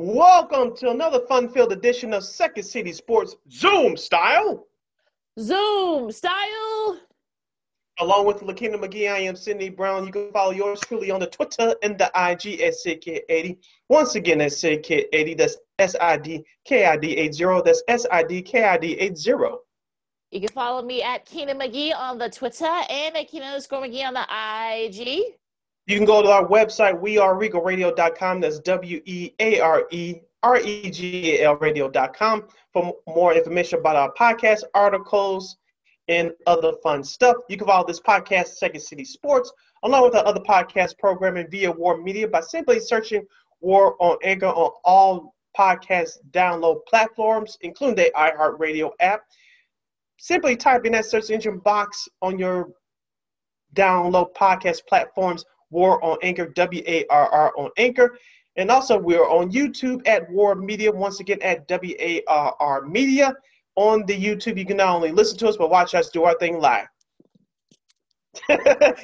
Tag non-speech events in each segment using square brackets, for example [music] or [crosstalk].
Welcome to another fun-filled edition of Second City Sports Zoom Style. Zoom Style. Along with Lakina McGee, I am Sydney Brown. You can follow yours truly on the Twitter and the IG at SidKid80. Once again, that's SidKid80. That's S-I-D-K-I-D-80. That's S-I-D-K-I-D-80. You can follow me at Keenan McGee on the Twitter and at Keenan underscore McGee on the IG. You can go to our website, weareregalradio.com. That's W E A R E R E G A L radio.com for more information about our podcast, articles, and other fun stuff. You can follow this podcast, Second City Sports, along with our other podcast programming via War Media by simply searching War on Anchor on all podcast download platforms, including the iHeartRadio app. Simply type in that search engine box on your download podcast platforms War on Anchor, W A R R on Anchor. And also, we're on YouTube at War Media, once again at W A R R Media. On the YouTube, you can not only listen to us, but watch us do our thing live. [laughs]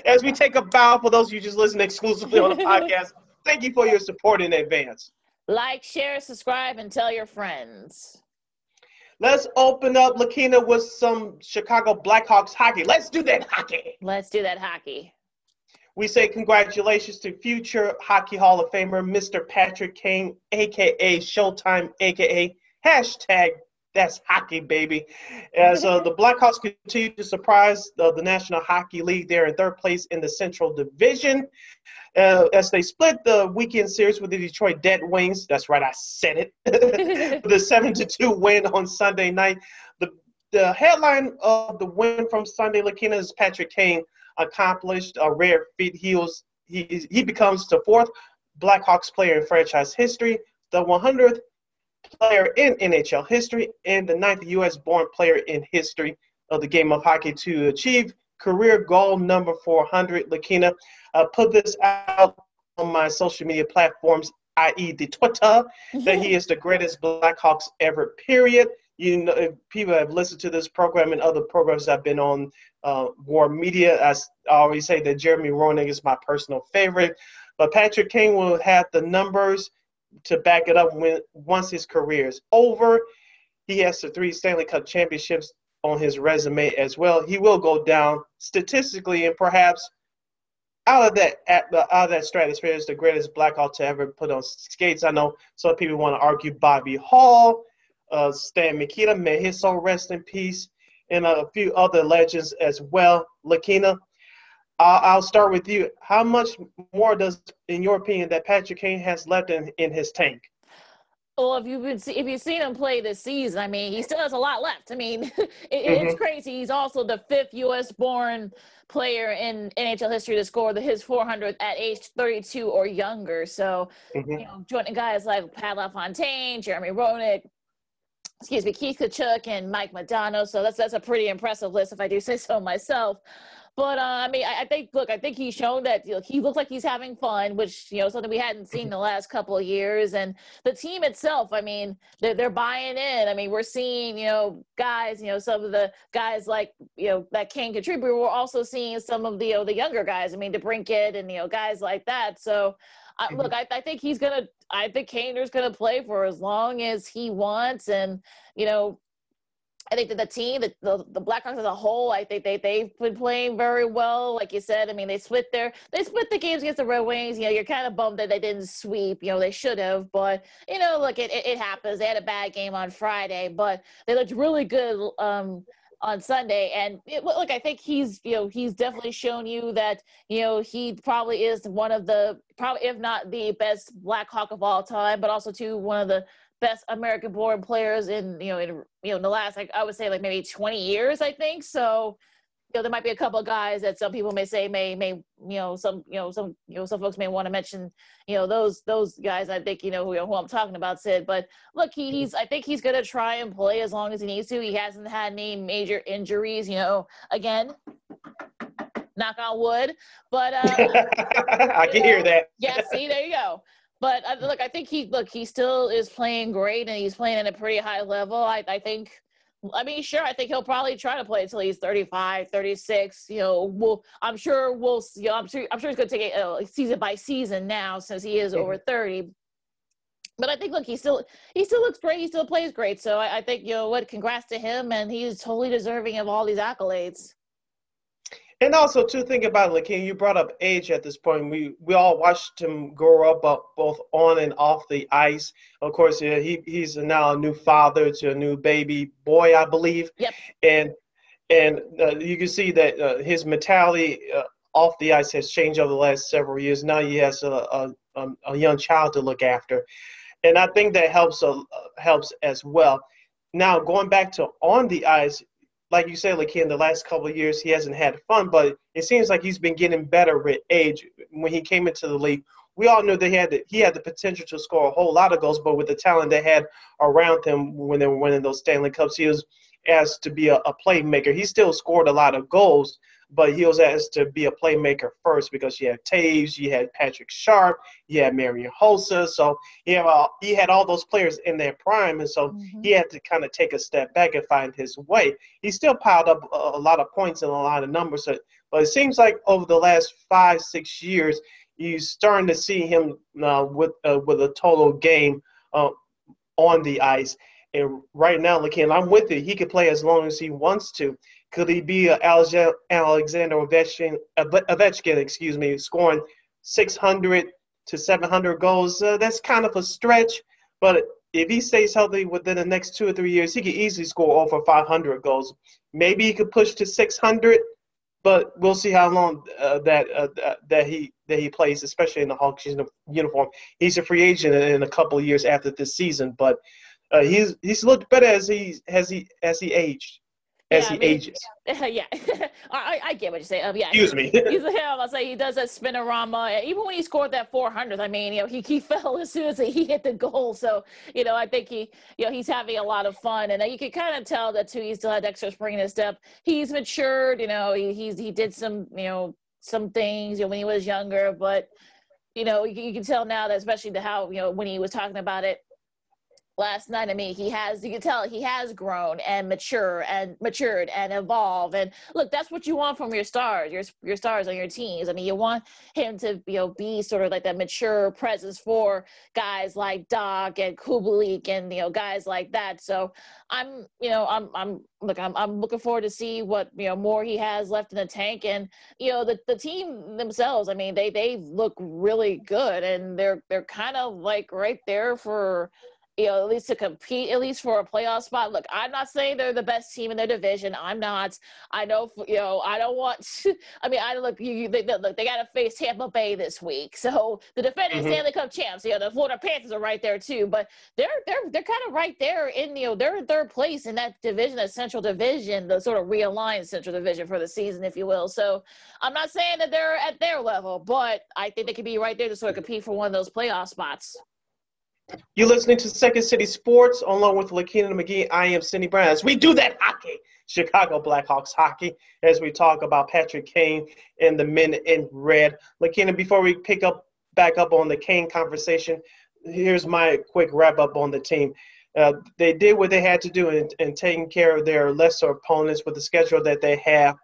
As we take a bow for those of you just listening exclusively on the [laughs] podcast, thank you for your support in advance. Like, share, subscribe, and tell your friends. Let's open up Lakina with some Chicago Blackhawks hockey. Let's do that hockey. Let's do that hockey. We say congratulations to future Hockey Hall of Famer Mr. Patrick Kane, aka Showtime, aka hashtag that's hockey, baby. As uh, the Blackhawks continue to surprise uh, the National Hockey League, they're in third place in the Central Division. Uh, as they split the weekend series with the Detroit Dead Wings, that's right, I said it. [laughs] the seven to two win on Sunday night. The the headline of the win from Sunday Lakina is Patrick Kane accomplished a rare feat. He was he he becomes the fourth Blackhawks player in franchise history, the 100th player in NHL history, and the ninth U.S.-born player in history of the game of hockey to achieve career goal number 400. Lakina, uh, put this out on my social media platforms, i.e., the Twitter, that he [laughs] is the greatest Blackhawks ever. Period. You know, people have listened to this program and other programs I've been on, uh, War Media. I, I always say that Jeremy Roenick is my personal favorite, but Patrick Kane will have the numbers to back it up when once his career is over. He has the three Stanley Cup championships on his resume as well. He will go down statistically and perhaps out of that out of that stratosphere is the greatest Blackhawk to ever put on skates. I know some people want to argue Bobby Hull, uh, Stan Mikita, may his soul rest in peace and a few other legends as well. Lakina, uh, I'll start with you. How much more does, in your opinion, that Patrick Kane has left in, in his tank? Well, if you've been if you've seen him play this season, I mean, he still has a lot left. I mean, [laughs] it, mm-hmm. it's crazy. He's also the fifth U.S. born player in NHL history to score the his 400th at age 32 or younger. So, mm-hmm. you know, joining guys like Pat LaFontaine, Jeremy Roenick, excuse me, Keith Tkachuk and Mike Modano. So that's that's a pretty impressive list, if I do [laughs] say so myself. But uh, I mean, I, I, think look, I think he's shown that you know, he looks like he's having fun, which you know something we hadn't seen the last couple of years. And the team itself, I mean, they're they're buying in. I mean, we're seeing you know guys, you know some of the guys like you know that can contribute. We're also seeing some of the you know, the younger guys. I mean, DeBrincat and you know guys like that. So I, look, I, I, think he's gonna. I think Kaner's gonna play for as long as he wants, and you know, I think that the team, the, the, the Blackhawks as a whole, I think they they've been playing very well. Like you said, I mean, they split their they split the games against the Red Wings. You know, you're kind of bummed that they didn't sweep. You know, they should have, but you know, look, it, it, it happens. They had a bad game on Friday, but they looked really good. Um, on Sunday. And it, look, I think he's, you know, he's definitely shown you that, you know, he probably is one of the, probably if not the best Black Hawk of all time, but also to one of the best American born players in, you know, in, you know, in the last, like, I would say like maybe 20 years, I think. So, know, there might be a couple of guys that some people may say may may you know some you know some you know some folks may want to mention you know those those guys I think you know who, who I'm talking about Sid. But look he, he's I think he's gonna try and play as long as he needs to. He hasn't had any major injuries you know again knock on wood. But uh, [laughs] I can hear that. [laughs] Yeah see there you go. But uh, look I think he look he still is playing great and he's playing at a pretty high level. I I think I mean, sure, I think he'll probably try to play until he's 35, 36. You know, we'll, I'm sure we'll, you know, I'm sure, I'm sure he's going to take it uh, season by season now since he is over 30. but I think look, he still he still looks great. He still plays great. So I, I think you know what, congrats to him, and he's totally deserving of all these accolades. And also, to think about it, King, you brought up age at this point. We we all watched him grow up, uh, both on and off the ice. Of course, yeah, he he's now a new father to a new baby boy, I believe. Yep. And and uh, you can see that uh, his mentality uh, off the ice has changed over the last several years. Now he has a, a, um, a young child to look after, and I think that helps uh, helps as well. Now going back to on the ice, like you said, like in the last couple of years, he hasn't had fun, but it seems like he's been getting better with age. When he came into the league, we all knew that he had the, he had the potential to score a whole lot of goals, but with the talent they had around him when they were winning those Stanley Cups, he was asked to be a, a playmaker. He still scored a lot of goals, but he was asked to be a playmaker first because you had Toews, you had Patrick Sharp, you had Marian Hossa. So he had, all, he had all those players in their prime, and so mm-hmm. he had to kind of take a step back and find his way. He still piled up a, a lot of points and a lot of numbers, but it seems like over the last five, six years, you're starting to see him uh, with uh, with a total game uh, on the ice. And right now, Lakin, I'm with you. He can play as long as he wants to. Could he be a Alexander Ovechkin, Ovechkin, excuse me, scoring 600 to 700 goals? Uh, that's kind of a stretch, but if he stays healthy within the next two or three years, he could easily score over 500 goals. Maybe he could push to 600, but we'll see how long uh, that uh, that he that he plays, especially in the Hawks uniform. He's a free agent in a couple of years after this season, but uh, he's he's looked better as he as he as he aged as yeah, he I mean, ages. Yeah, [laughs] [laughs] I, I get what you say. Um, yeah, excuse me. he's [laughs] a hell. I say he does that spinorama. Even when he scored that 400, I mean, you know, he, he fell as soon as he hit the goal. So, you know, I think he, you know, he's having a lot of fun, and you can kind of tell that too. He still had extra spring in his step. He's matured. You know, he, he's he did some, you know, some things you know, when he was younger, but you know, you, you can tell now that especially the how you know when he was talking about it last night. I mean, he has, you can tell he has grown and mature and matured and evolved. And look, that's what you want from your stars, your, your stars on your teams. I mean, you want him to, you know, be sort of like that mature presence for guys like Dach and Kubalik and, you know, guys like that. So I'm, you know, I'm, I'm, look, I'm, I'm looking forward to see what, you know, more he has left in the tank. And, you know, the, the team themselves, I mean, they, they look really good and they're, they're kind of like right there for, you know, at least to compete, at least for a playoff spot. Look, I'm not saying they're the best team in their division. I'm not. I know, you know, I don't want. [laughs] I mean, I look. You, they, look, they got to face Tampa Bay this week, so the defending mm-hmm. Stanley Cup champs. You know, the Florida Panthers are right there too, but they're they're they're kind of right there in you know they're in third place in that division, that Central Division, the sort of realigned Central Division for the season, if you will. So I'm not saying that they're at their level, but I think they could be right there to sort of compete for one of those playoff spots. You're listening to Second City Sports along with Lakina McGee. I am Sydney Brown. As we do that hockey, Chicago Blackhawks hockey, as we talk about Patrick Kane and the men in red. Lakina, before we pick up back up on the Kane conversation, here's my quick wrap up on the team. Uh, they did what they had to do in, in taking care of their lesser opponents with the schedule that they have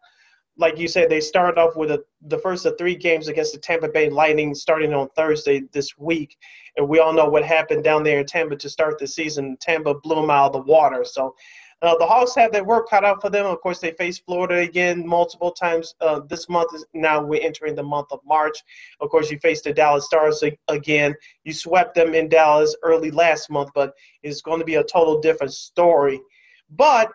like you said, they started off with a, the first of three games against the Tampa Bay Lightning starting on Thursday this week. And we all know what happened down there in Tampa to start the season. Tampa blew them out of the water. So uh, the Hawks have their work cut out for them. Of course, they face Florida again multiple times uh, this month. Now we're entering the month of March. Of course, you face the Dallas Stars again. You swept them in Dallas early last month, but it's going to be a total different story. But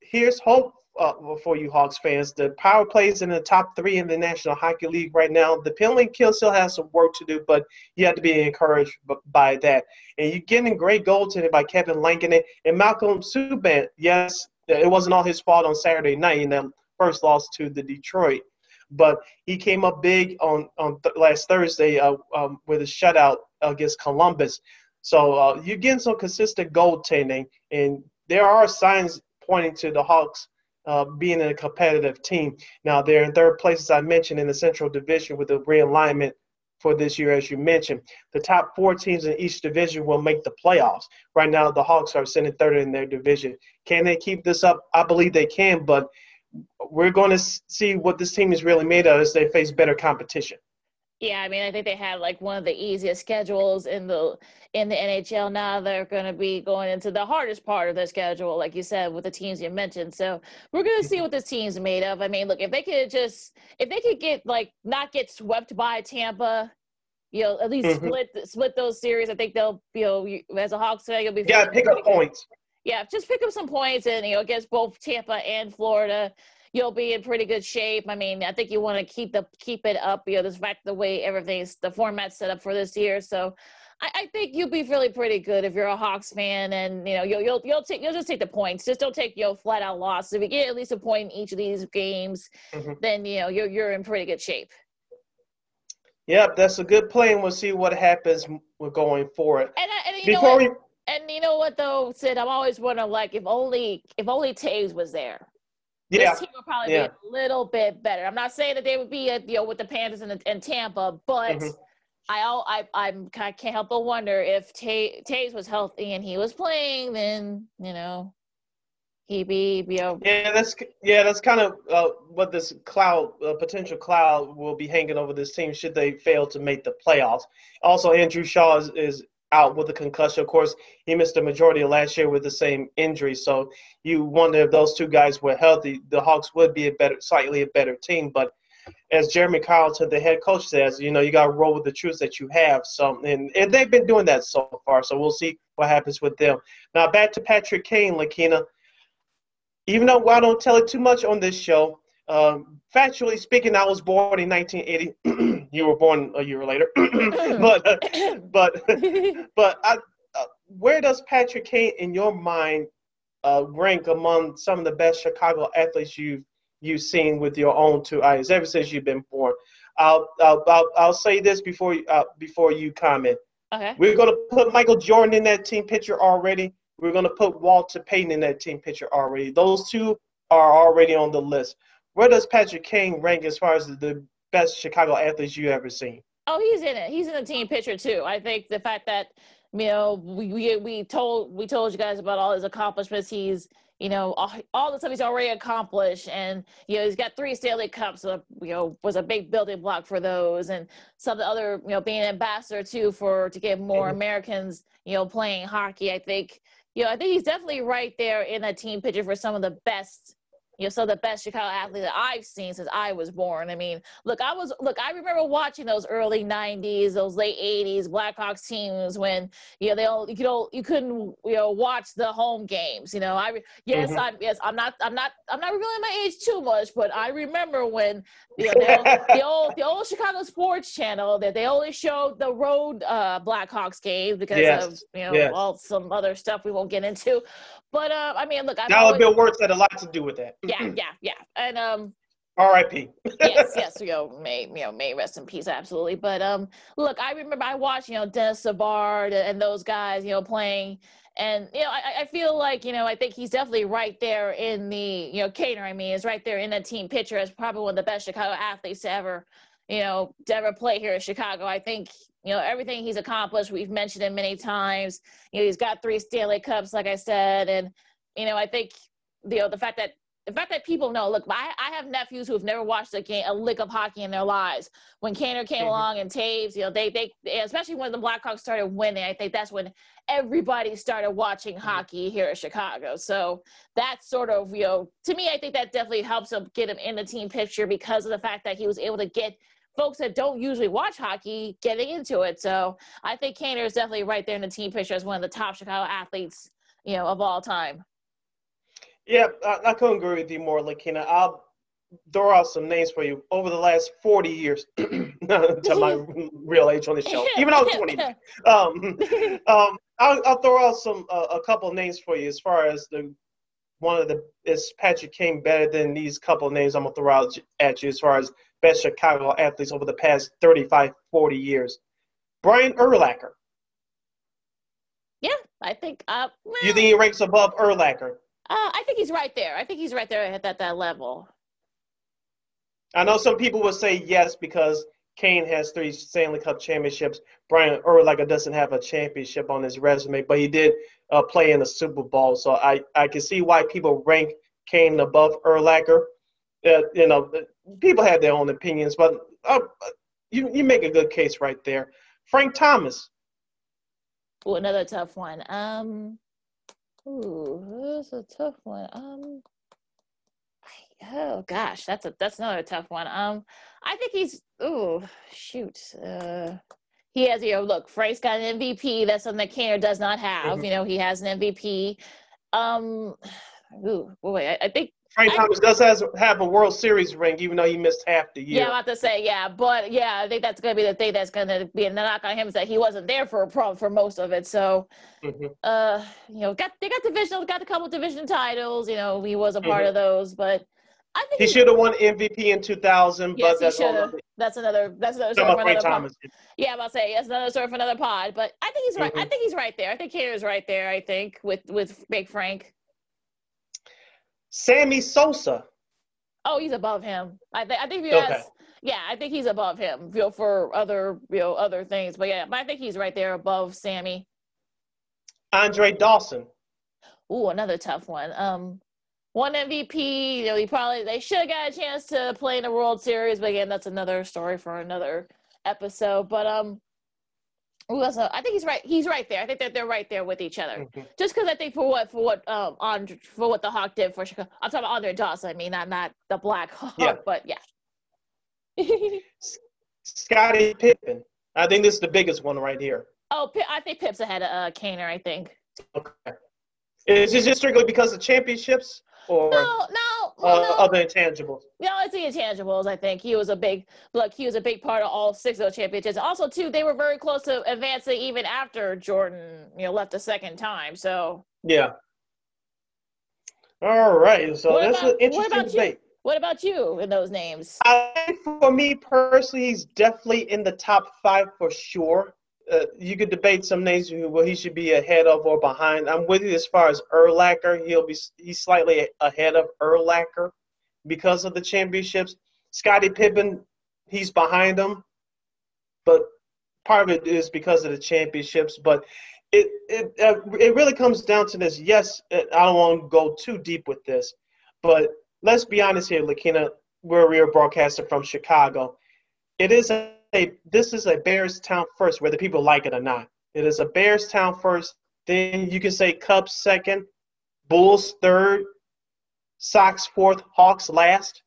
here's hope uh, for you Hawks fans. The power plays in the top three in the National Hockey League right now. The penalty kill still has some work to do, but you have to be encouraged by that. And you're getting great goaltending by Kevin Lankinen and Malcolm Subban. Yes, it wasn't all his fault on Saturday night in that first loss to the Detroit, but he came up big on on th- last Thursday uh, um, with a shutout against Columbus. So uh, you're getting some consistent goaltending, and there are signs pointing to the Hawks uh, being in a competitive team. Now they're in third place, as I mentioned, in the Central Division with the realignment for this year, as you mentioned. The top four teams in each division will make the playoffs. Right now, the Hawks are sitting third in their division. Can they keep this up? I believe they can, but we're going to see what this team is really made of as they face better competition. Yeah, I mean, I think they had like one of the easiest schedules in the in the NHL. Now they're going to be going into the hardest part of their schedule, like you said, with the teams you mentioned. So we're going to see what this team's made of. I mean, look, if they could just if they could get like not get swept by Tampa, you know, at least mm-hmm. split split those series. I think they'll, you know, as a Hawks fan, you'll be yeah, pick up points. Yeah, just pick up some points, and you know, against both Tampa and Florida you'll be in pretty good shape. I mean, I think you want to keep the keep it up. You know, this fact the way everything's the format set up for this year. So I, I, think you'll be really pretty good if you're a Hawks fan, and you know you'll you'll you'll take you'll just take the points. Just don't take you know flat out losses. If you get at least a point in each of these games, mm-hmm. then you know you're you're in pretty good shape. Yep, that's a good plan. We'll see what happens. We're going forward. And, and Before we. And you know what though, Sid? I'm always wondering, like, if only if only Toews was there yeah. this team would probably yeah. be a little bit better. I'm not saying that they would be, a, you know, with the Panthers and, and Tampa, but mm-hmm. I, I, I'm, I can't help but wonder if Tay, Toews was healthy and he was playing, then you know, he'd be, you know. Yeah, that's yeah, that's kind of uh, what this cloud, uh, potential cloud, will be hanging over this team should they fail to make the playoffs. Also, Andrew Shaw is, is out with a concussion. Of course, he missed the majority of last year with the same injury. So you wonder if those two guys were healthy, the Hawks would be a better, slightly a better team. But as Jeremy Colliton, the head coach, says, you know, you got to roll with the truth that you have. So and, and they've been doing that so far. So we'll see what happens with them. Now back to Patrick Kane, Lakina. Even though I don't tell it too much on this show, um, factually speaking, I was born in 1980. [clears throat] you were born a year later, [clears throat] but uh, [coughs] but [coughs] but I, uh, where does Patrick Kane, in your mind, uh, rank among some of the best Chicago athletes you've you've seen with your own two eyes ever since you've been born? I'll I'll I'll, I'll say this before uh, before you comment. Okay. We're gonna put Michael Jordan in that team picture already. We're gonna put Walter Payton in that team picture already. Those two are already on the list where does Patrick Kane rank as far as the best Chicago athletes you ever seen? Oh, he's in it. He's in the team picture too. I think the fact that you know we we, we told we told you guys about all his accomplishments. He's you know all, all the stuff he's already accomplished, and you know he's got three Stanley Cups. So, you know was a big building block for those, and some of the other you know being an ambassador too for to get more mm-hmm. Americans you know playing hockey. I think you know I think he's definitely right there in that team picture for some of the best you know, so the best Chicago athlete that I've seen since I was born. I mean, look, I was look, I remember watching those early '90s, those late '80s Blackhawks teams when you know they all you know you couldn't you know watch the home games. You know, I yes, mm-hmm. I yes, I'm not I'm not I'm not revealing my age too much, but I remember when you know, the, [laughs] the old the old Chicago Sports Channel that they only showed the road uh, Blackhawks games because yes. of you know yes. all some other stuff we won't get into. But uh, I mean, look, i Dollar Bill Wirtz had a lot to do with that. yeah, [clears throat] yeah, yeah, and um. R.I.P. yes, [laughs] yes, you know, may you know, may rest in peace, absolutely. But um, look, I remember I watched, you know, Denis Savard and those guys, you know, playing, and you know, I, I feel like, you know, I think he's definitely right there in the, you know, Kaner. I mean, is right there in the team picture as probably one of the best Chicago athletes to ever, you know, to ever play here in Chicago. I think you know everything he's accomplished we've mentioned him many times you know he's got three stanley cups like i said and you know i think you know the fact that the fact that people know look i, I have nephews who have never watched a game a lick of hockey in their lives when Kaner came mm-hmm. along and Toews, you know they they especially when the blackhawks started winning i think that's when everybody started watching mm-hmm. hockey here in chicago so that's sort of you know to me i think that definitely helps him get him in the team picture because of the fact that he was able to get folks that don't usually watch hockey getting into it. So I think Kaner is definitely right there in the team picture as one of the top Chicago athletes, you know, of all time. Yeah, I, I couldn't agree with you more, Lakina. I'll throw out some names for you over the last 40 years [clears throat] to my [laughs] real age on the show even though 20 um, [laughs] um, I'll, I'll, throw out some uh, a couple of names for you as far as the one of the is patrick Kane better than these couple of names i'm gonna throw out at you as far as best Chicago athletes over the past 35, 40 years. Brian Urlacher. Yeah, I think. Uh, well, you think he ranks above Urlacher? Uh, I think he's right there. I think he's right there at that, that level. I know some people would say yes because Kane has three Stanley Cup championships. Brian Urlacher doesn't have a championship on his resume, but he did uh, play in the Super Bowl. So I, I can see why people rank Kane above Urlacher. Uh, you know, people have their own opinions, but uh, you you make a good case right there. Frank Thomas. Oh, another tough one. Um, ooh, that's a tough one. Um, oh gosh, that's a that's another tough one. Um, I think he's. Oh shoot. Uh, he has you know look frank's got an mvp that's something that Kaner does not have mm-hmm. you know he has an mvp um ooh, boy I, I think Frank Thomas does has, have a World Series ring, even though he missed half the year. Yeah, I'm about to say, yeah, but yeah, I think that's gonna be the thing that's gonna be a knock on him is that he wasn't there for a for most of it. So, mm-hmm. uh, you know, got they got divisional, got a couple division titles. You know, he was a part mm-hmm. of those, but I think he should have won MVP in 2000. Yes, but that's he should have. That's another. That's another story for another Thomas. pod. Yeah, I'm about to say that's another story for another pod. But I think he's right. Mm-hmm. I think he's right there. I think Kaner's right there. I think with with Big Frank. Sammy Sosa. Oh, he's above him. I think. I think if you okay. ask, yeah, I think he's above him. You know, for other you know other things, but yeah, but I think he's right there above Sammy. Andre Dawson. Ooh, another tough one. Um, one MVP. You know, he probably they should have got a chance to play in the World Series, but again, that's another story for another episode. But um, who else? I think he's right. He's right there. I think that they're right there with each other. Mm-hmm. Just because I think for what for what um on for what the Hawk did for Chicago. I'm talking about Andre Dawson. I mean, not not the Black [laughs] Hawk, yeah. but yeah. Scottie Pippen. I think this is the biggest one right here. Oh, I think Pip's ahead of uh, Kaner. I think. Okay. Is it just strictly because of championships? or no, no, well, uh, no. other intangibles? No, it's the intangibles. I think he was a big look. He was a big part of all six of those championships. Also, too, they were very close to advancing even after Jordan, you know, left a second time. So yeah. All right, so what that's about, an interesting what debate. You? What about you in those names? I think for me personally, he's definitely in the top five for sure uh, you could debate some names well he should be ahead of or behind. I'm with you as far as Urlacher. He'll be he's slightly ahead of Urlacher because of the championships. Scottie Pippen, he's behind him, but part of it is because of the championships. But it it uh, it really comes down to this. Yes, I don't want to go too deep with this, but let's be honest here, Lakina. We're we are broadcasting from Chicago. It is a a this is a Bears town first, whether people like it or not. It is a Bears town first. Then you can say Cubs second, Bulls third, Sox fourth, Hawks last.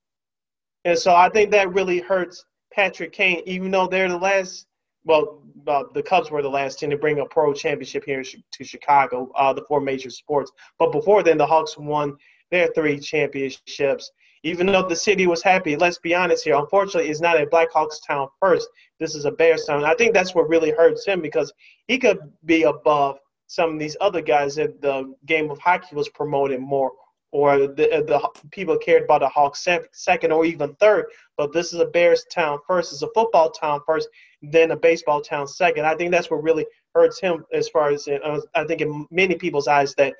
And so I think that really hurts Patrick Kane, even though they're the last. Well, uh, the Cubs were the last team to bring a pro championship here to Chicago, uh, the four major sports. But before then, the Hawks won their three championships even though the city was happy, let's be honest here. Unfortunately, it's not a Blackhawks town first. This is a Bears town. I think that's what really hurts him because he could be above some of these other guys that the game of hockey was promoted more, or the, the people cared about the Hawks second or even third. But this is a Bears town first. It's a football town first, then a baseball town second. I think that's what really hurts him as far as uh, I think in many people's eyes that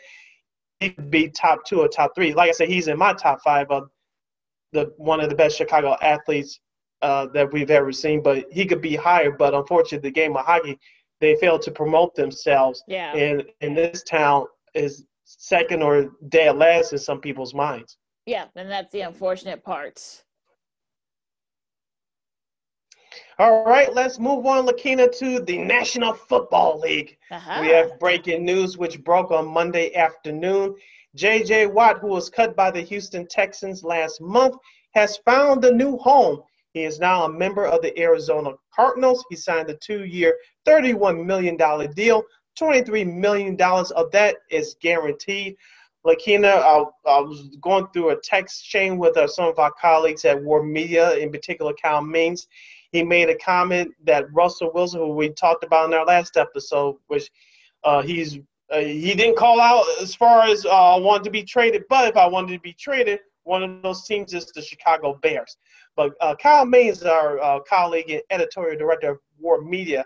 he could be top two or top three. Like I said, he's in my top five of the one of the best Chicago athletes uh, that we've ever seen. But he could be higher. But unfortunately, the game of hockey, they failed to promote themselves. Yeah. And in this town is second or dead last in some people's minds. Yeah, and that's the unfortunate part. All right, let's move on, Lakina, to the National Football League. Uh-huh. We have breaking news which broke on Monday afternoon. J.J. Watt, who was cut by the Houston Texans last month, has found a new home. He is now a member of the Arizona Cardinals. He signed a two year, $31 million deal. $23 million of that is guaranteed. Lakina, I, I was going through a text chain with uh, some of our colleagues at War Media, in particular, Cal Means. He made a comment that Russell Wilson, who we talked about in our last episode, which uh, he's uh, he didn't call out as far as uh, wanted to be traded, but if I wanted to be traded, one of those teams is the Chicago Bears. But uh, Kyle Mays, our uh, colleague and editorial director of War Media,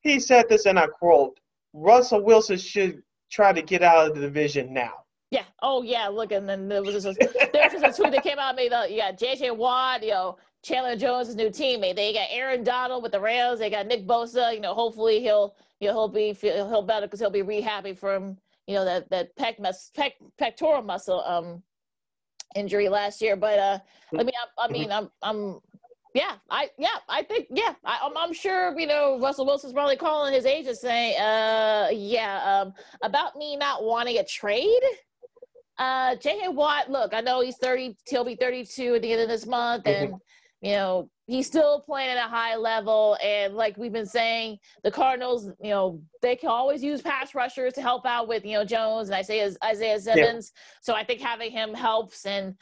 he said this, and I quote: "Russell Wilson should try to get out of the division now." Yeah. Oh, yeah. Look, and then there was a, there was tweet that came out. Made uh, you got J.J. Watt, you know, Chandler Jones' new teammate. They got Aaron Donald with the Rams. They got Nick Bosa. You know, hopefully he'll you know, he'll be feel, he'll better because he'll be rehabbing from you know that that pec, mus, pec pectoral muscle um injury last year. But uh, I mean, I, I mean, I'm I'm Yeah, I yeah, I think yeah, I, am I'm, I'm sure you know Russell Wilson's probably calling his agent saying, uh, yeah, um, about me not wanting a trade. Uh, J.J. Watt, look, I know he's 30, he'll be 32 at the end of this month, mm-hmm. and you know he's still playing at a high level. And like we've been saying, the Cardinals, you know, they can always use pass rushers to help out with you know Jones and Isaiah Isaiah Simmons. Yeah. So I think having him helps and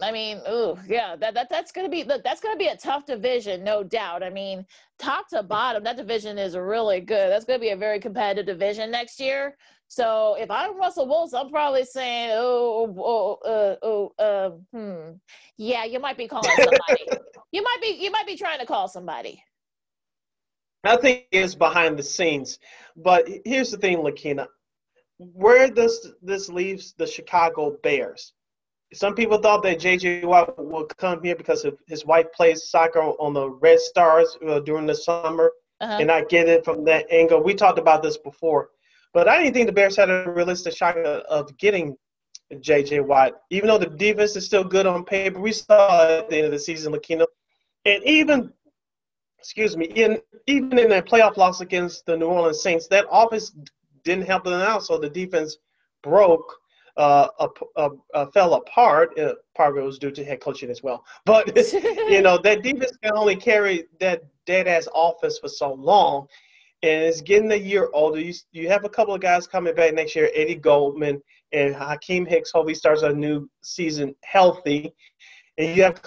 I mean, ooh, yeah, that, that that's gonna be look, that's gonna be a tough division, no doubt. I mean, top to bottom, that division is really good. That's gonna be a very competitive division next year. So if I'm Russell Wilson, I'm probably saying, oh, oh, uh, oh, uh, hmm, yeah, you might be calling somebody. [laughs] you might be, you might be trying to call somebody. I think it's behind the scenes, but here's the thing, Lakina. Where does this leaves the Chicago Bears? some people thought that JJ Watt would come here because of his wife plays soccer on the Red Stars uh, during the summer, uh-huh. and I get it from that angle. We talked about this before, but I didn't think the Bears had a realistic shot of getting JJ Watt, even though the defense is still good on paper. We saw at the end of the season, Lakina, and even excuse me, in even in that playoff loss against the New Orleans Saints, that offense didn't help them out, so the defense broke uh, uh, uh, fell apart. Uh, part of it was due to head coaching as well. But [laughs] you know that defense can only carry that dead ass offense for so long, and it's getting a year older. You, you have a couple of guys coming back next year, Eddie Goldman and Akiem Hicks. Hopefully starts a new season healthy, and you have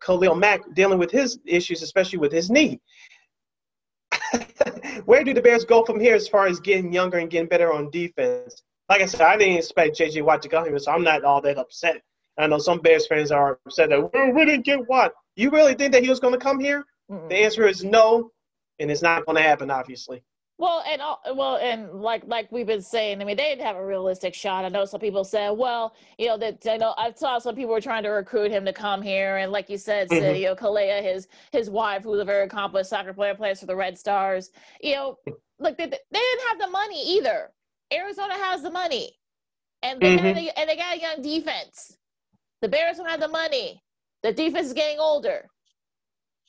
Khalil Mack dealing with his issues, especially with his knee. [laughs] Where do the Bears go from here as far as getting younger and getting better on defense? like I said, I didn't expect JJ Watt to come here, so I'm not all that upset. I know some Bears fans are upset that we didn't get Watt. You really think that he was going to come here? Mm-hmm. The answer is no, and it's not going to happen, obviously. Well, and well, and like like we've been saying, I mean, they didn't have a realistic shot. I know some people said, well, you know, that I know I saw some people were trying to recruit him to come here, and like you said, mm-hmm. said, you know, Kealia, his his wife, who's a very accomplished soccer player, plays for the Red Stars. You know, like they, they didn't have the money either. Arizona has the money, and they mm-hmm. a, and they got a young defense. The Bears don't have the money. The defense is getting older.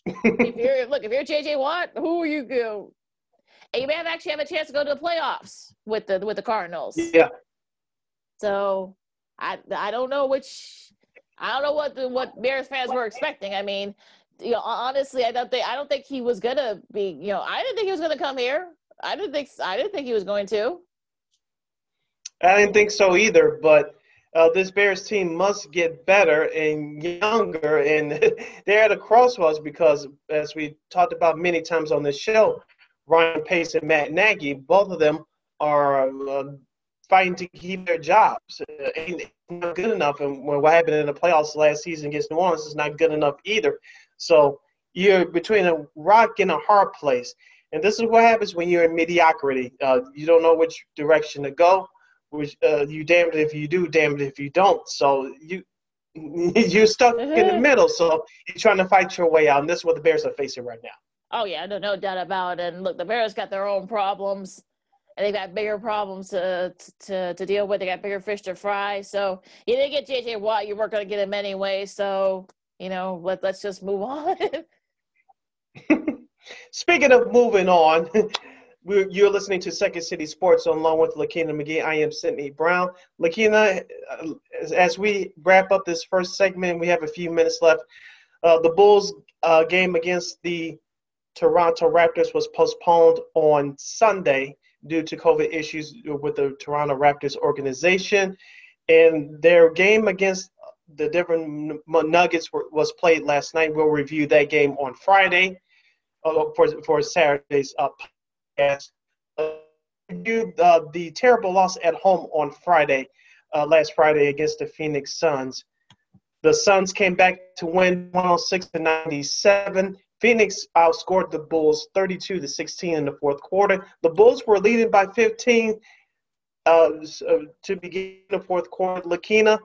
If you're [laughs] look, if you're JJ Watt, who are you go? And you may have actually have a chance to go to the playoffs with the with the Cardinals. Yeah. So I I don't know which I don't know what the what Bears fans were expecting. I mean, you know, honestly, I don't think I don't think he was gonna be. You know, I didn't think he was gonna come here. I didn't think I didn't think he was going to. I didn't think so either, but uh, this Bears team must get better and younger, and [laughs] they're at a crossroads because, as we talked about many times on this show, Ryan Pace and Matt Nagy, both of them are uh, fighting to keep their jobs. Uh, ain't not good enough, and what happened in the playoffs last season against New Orleans is not good enough either. So you're between a rock and a hard place, and this is what happens when you're in mediocrity. Uh, you don't know which direction to go which uh, you damned it if you do, damned if you don't. So you [laughs] you're stuck in the [laughs] middle. So you're trying to fight your way out, and this is what the Bears are facing right now. Oh yeah, no, no doubt about it. And look, the Bears got their own problems, and they got bigger problems to to to deal with. They got bigger fish to fry. So you didn't get JJ Watt, you weren't going to get him anyway. So you know, let let's just move on. [laughs] Speaking of moving on, we're, you're listening to Second City Sports along with Lakina McGee. I am Sydney Brown. Lakina, uh, as, we wrap up this first segment, we have a few minutes left. Uh, the Bulls uh, game against the Toronto Raptors was postponed on Sunday due to COVID issues with the Toronto Raptors organization. And their game against the Denver Nuggets were, was played last night. We'll review that game on Friday uh, for, for Saturday's uh, podcast. Uh, the, the terrible loss at home on Friday, uh, last Friday against the Phoenix Suns. The Suns came back to win 106 to 97. Phoenix outscored the Bulls 32 to 16 in the fourth quarter. The Bulls were leading by 15 uh, to begin the fourth quarter. Lakina,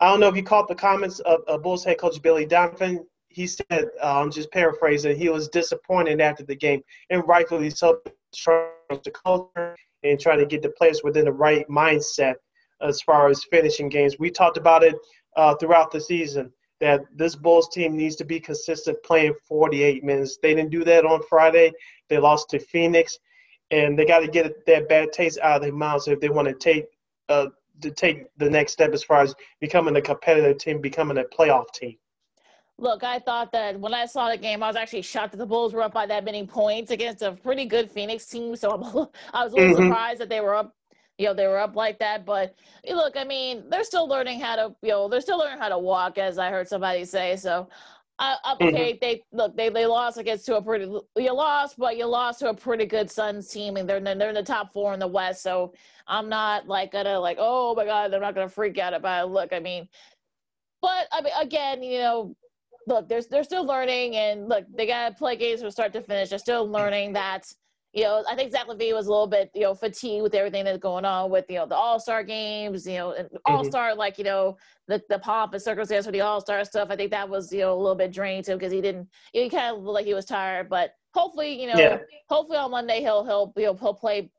I don't know if you caught the comments of, of Bulls head coach Billy Donovan he said, uh, I'm just paraphrasing, he was disappointed after the game, and rightfully so, trying to culture and trying to get the players within the right mindset as far as finishing games. We talked about it uh, throughout the season. that this Bulls team needs to be consistent playing 48 minutes. They didn't do that on Friday. They lost to Phoenix, and they got to get that bad taste out of their mouths if they want to take uh, to take the next step as far as becoming a competitive team, becoming a playoff team. Look, I thought that when I saw the game, I was actually shocked that the Bulls were up by that many points against a pretty good Phoenix team. So [laughs] I'm, I was a little mm-hmm. surprised that they were up you know they were up like that but look i mean they're still learning how to you know they're still learning how to walk as i heard somebody say so uh, okay mm-hmm. they look they, they lost against to a pretty you lost but you lost to a pretty good suns team and they're, they're in the top four in the west so i'm not like gonna like oh my god they're not gonna freak out about it look i mean but i mean again you know look they're, they're still learning and look they gotta play games from start to finish they're still learning that you know, I think Zach LaVine was a little bit, you know, fatigued with everything that's going on with, you know, the All Star games, you know, and mm-hmm. All Star, like, you know, the, the pomp and circumstance for the All Star stuff. I think that was, you know, a little bit draining to him because he didn't, he kind of looked like he was tired. But hopefully, you know, yeah. hopefully on Monday he'll he'll he'll, he'll play.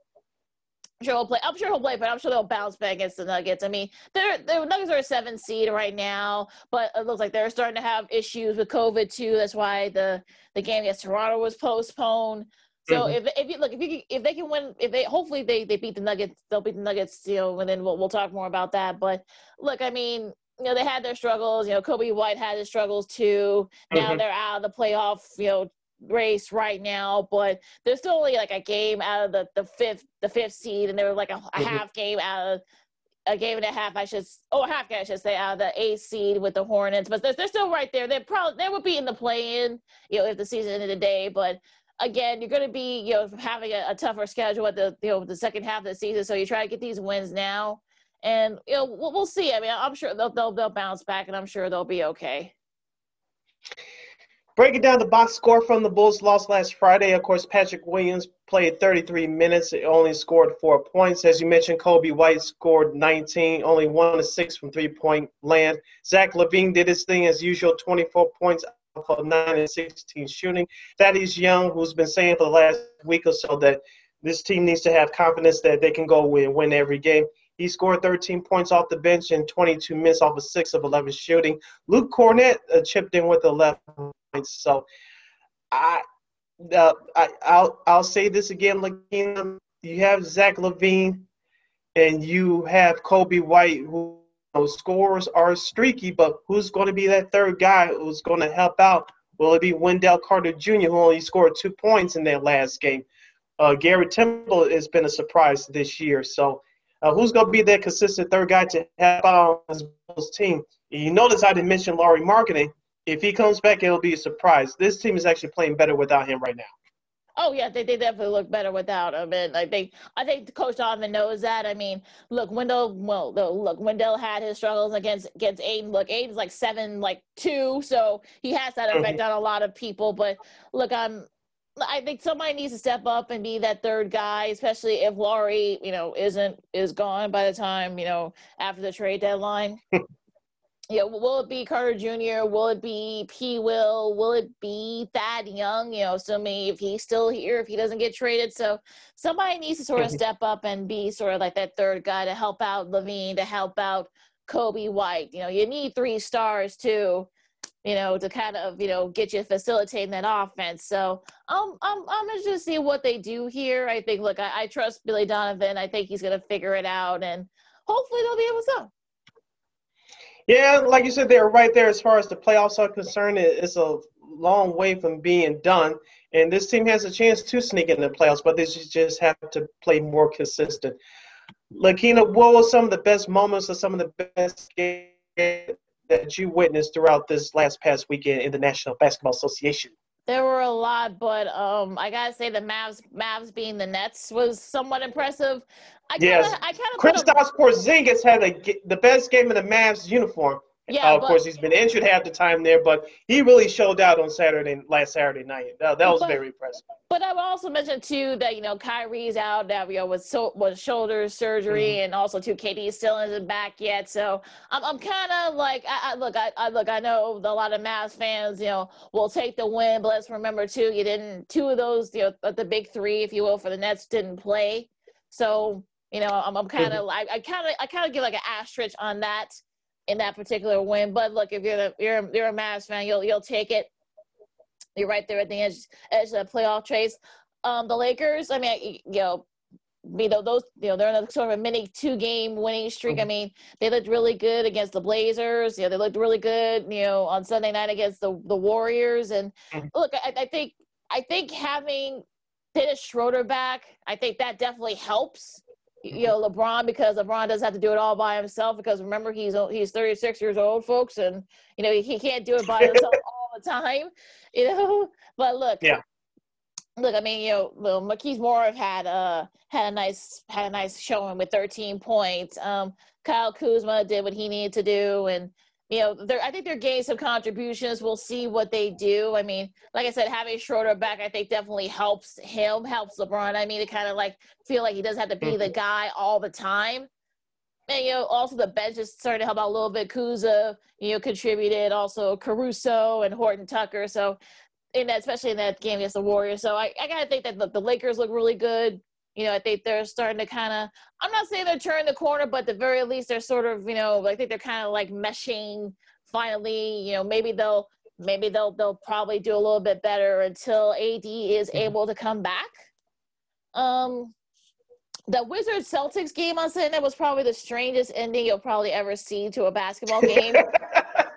I'm sure he'll play. I'm sure he'll play, but I'm sure they'll bounce back against the Nuggets. I mean, they're the Nuggets are a seven seed right now, but it looks like they're starting to have issues with COVID too. That's why the the game against Toronto was postponed. So mm-hmm. if if you look if you if they can win if they hopefully they they beat the Nuggets they'll beat the Nuggets you know and then we'll we'll talk more about that. But look, I mean you know they had their struggles. You know Coby White had his struggles too. Now mm-hmm. they're out of the playoff you know race right now, but they're still only like a game out of the the fifth the fifth seed, and they were like a, a half game out of a game and a half, I should, oh, a half game, I should say, out of the eighth seed with the Hornets, but they're, they're still right there. They probably they would be in the play-in, you know, if the season ended today. But again, you're going to be, you know, having a, a, tougher schedule at the, you know, the second half of the season. So you try to get these wins now, and you know, we'll, we'll see. I mean, I'm sure they'll, they'll they'll bounce back, and I'm sure they'll be okay. Breaking down the box score from the Bulls loss last Friday. Of course, Patrick Williams played 33 minutes. Only scored four points. As you mentioned, Coby White scored 19, only one to six from three point land. Zach LaVine did his thing as usual, 24 points off of 9 and 16 shooting. Thaddeus Young, who's been saying for the last week or so that this team needs to have confidence that they can go and win every game. He scored 13 points off the bench and 22 minutes off of 6 of 11 shooting. Luke Kornet uh, chipped in with 11 points. So I, uh, I, I'll, I'll say this again, Lakina. You have Zach LaVine, and you have Coby White, who scores are streaky, but who's going to be that third guy who's going to help out? Will it be Wendell Carter Jr., who only scored two points in their last game? Uh, Garrett Temple has been a surprise this year. So, uh, who's going to be that consistent third guy to help out on his team? You notice I didn't mention Lauri Markkanen. If he comes back, it'll be a surprise. This team is actually playing better without him right now. Oh yeah, they, they definitely look better without him, and I think I think Coach Donovan knows that. I mean, look, Wendell. Well, look, Wendell had his struggles against against Ayton. Look, Ayton's like seven, like two, so he has that effect mm-hmm. on a lot of people. But look, I'm. I think somebody needs to step up and be that third guy, especially if Lauri, you know, isn't is gone by the time you know after the trade deadline. [laughs] you know, will it be Carter Jr.? Will it be P. Will? Will it be Thad Young? You know, so maybe if he's still here, if he doesn't get traded, so somebody needs to sort of step up and be sort of like that third guy to help out LaVine, to help out Coby White. You know, you need three stars too, you know, to kind of you know get you facilitating that offense. So um, I'm I'm gonna just see what they do here. I think, look, I, I trust Billy Donovan. I think he's gonna figure it out, and hopefully they'll be able to. Yeah, like you said, they're right there as far as the playoffs are concerned. It's a long way from being done, and this team has a chance to sneak in the playoffs, but they just have to play more consistent. Lakina, what were some of the best moments or some of the best games that you witnessed throughout this last past weekend in the National Basketball Association? There were a lot, but um, I gotta say the Mavs, Mavs being the Nets was somewhat impressive. I kinda, yes, I kind of. Kristaps Porzingis had a, the best game in the Mavs uniform. Yeah, uh, of but, course he's been injured half the time there, but he really showed out on Saturday last Saturday night. That, that was but, very impressive. But I would also mention too that you know Kyrie's out that you know, with so with shoulder surgery, mm-hmm. and also too KD still isn't back yet. So I'm I'm kind of like I, I look I, I, look I know a lot of Mavs fans you know will take the win, but let's remember too you didn't two of those you know the big three if you will for the Nets didn't play, so you know I'm, I'm kind of mm-hmm. I kind of I kind of give like an asterisk on that in that particular win. But look, if you're the, you're you're a Mavs fan, you'll you'll take it. You're right there at the edge edge of the playoff chase. Um, the Lakers, I mean, you know, you know those you know they're in a sort of a mini two game winning streak. Mm-hmm. I mean, they looked really good against the Blazers. You know, they looked really good. You know, on Sunday night against the the Warriors. And mm-hmm. look, I, I, think I think having Dennis Schroeder back, I think that definitely helps. You know, LeBron because LeBron doesn't have to do it all by himself. Because remember, he's he's 36 years old, folks, and you know he, can't do it by [laughs] himself all the time. [laughs] You know, but look, yeah look, I mean, you know, well, Markieff Morris had a uh, had a nice had a nice showing with 13 points. Um, Kyle Kuzma did what he needed to do, and you know, I think they're getting some contributions. We'll see what they do. I mean, like I said, having Schroeder back, I think definitely helps him, helps LeBron. I mean, to kind of like feel like he doesn't have to be the mm-hmm. guy all the time. And you know, also the bench is starting to help out a little bit. Kuza, you know, contributed. Also Caruso and Horton Tucker. So in that, especially in that game against the Warriors. So I, I gotta think that the, the Lakers look really good. You know, I think they're starting to kind of. I'm not saying they're turning the corner, but at the very least, they're sort of. You know, I think they're kind of like meshing. Finally, you know, maybe they'll maybe they'll they'll probably do a little bit better until AD is mm-hmm. able to come back. Um, the Wizards Celtics game on Sunday was probably the strangest ending you'll probably ever see to a basketball game. [laughs]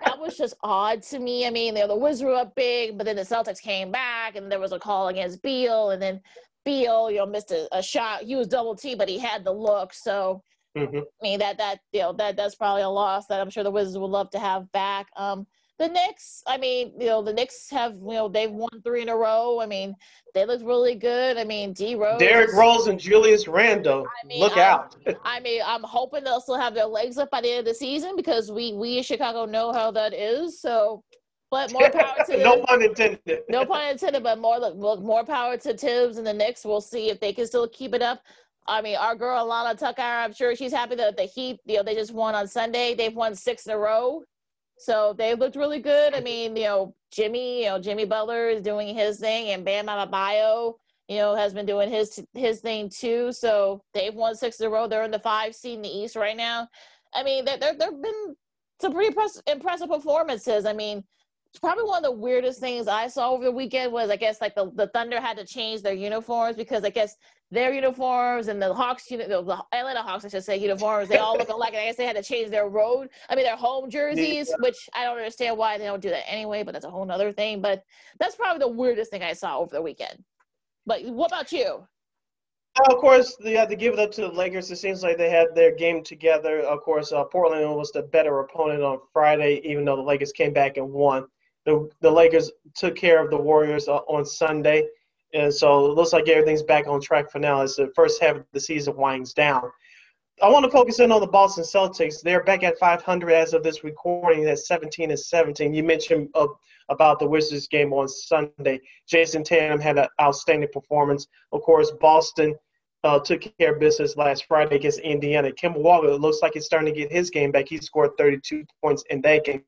That was just odd to me. I mean, the Wizards were up big, but then the Celtics came back, and there was a call against Beal, and then Beal, you know, missed a, a shot. He was double T, but he had the look. So, mm-hmm. I mean, that that you know that that's probably a loss that I'm sure the Wizards would love to have back. Um, the Knicks, I mean, you know, the Knicks have, you know, they've won three in a row. I mean, they look really good. I mean, D Rose, Derrick Rose, and Julius Randle. I mean, look I'm, out. [laughs] I mean, I'm hoping they'll still have their legs up by the end of the season because we we in Chicago know how that is. So, but [laughs] more power to no pun intended. no pun intended, but more look look more power to Thibs and the Knicks. We'll see if they can still keep it up. I mean, our girl Alana Tucker, I'm sure she's happy that the Heat, you know, they just won on Sunday. They've won six in a row. So they looked really good. I mean, you know, Jimmy, you know, Jimmy Butler is doing his thing, and Bam Adebayo, you know, has been doing his his thing too. So they've won six in a row. They're in the five seed in the East right now. I mean, there there've been some pretty impressive performances. I mean, probably one of the weirdest things I saw over the weekend was I guess like the, the Thunder had to change their uniforms because I guess their uniforms and the Hawks, you know, the Atlanta Hawks, I should say, uniforms, they all look alike. I guess they had to change their road, I mean, their home jerseys, yeah. which I don't understand why they don't do that anyway, but that's a whole other thing. But that's probably the weirdest thing I saw over the weekend. But what about you? of course, they had to give it up to the Lakers. It seems like they had their game together. Of course, uh, Portland was the better opponent on Friday, even though the Lakers came back and won. The, the Lakers took care of the Warriors uh, on Sunday. And so it looks like everything's back on track for now as the first half of the season winds down. I want to focus in on the Boston Celtics. They're back at 500 as of this recording at 17 and 17. You mentioned uh, about the Wizards game on Sunday. Jayson Tatum had an outstanding performance. Of course, Boston uh, took care of business last Friday against Indiana. Kemba Walker looks like he's starting to get his game back. He scored 32 points in that game.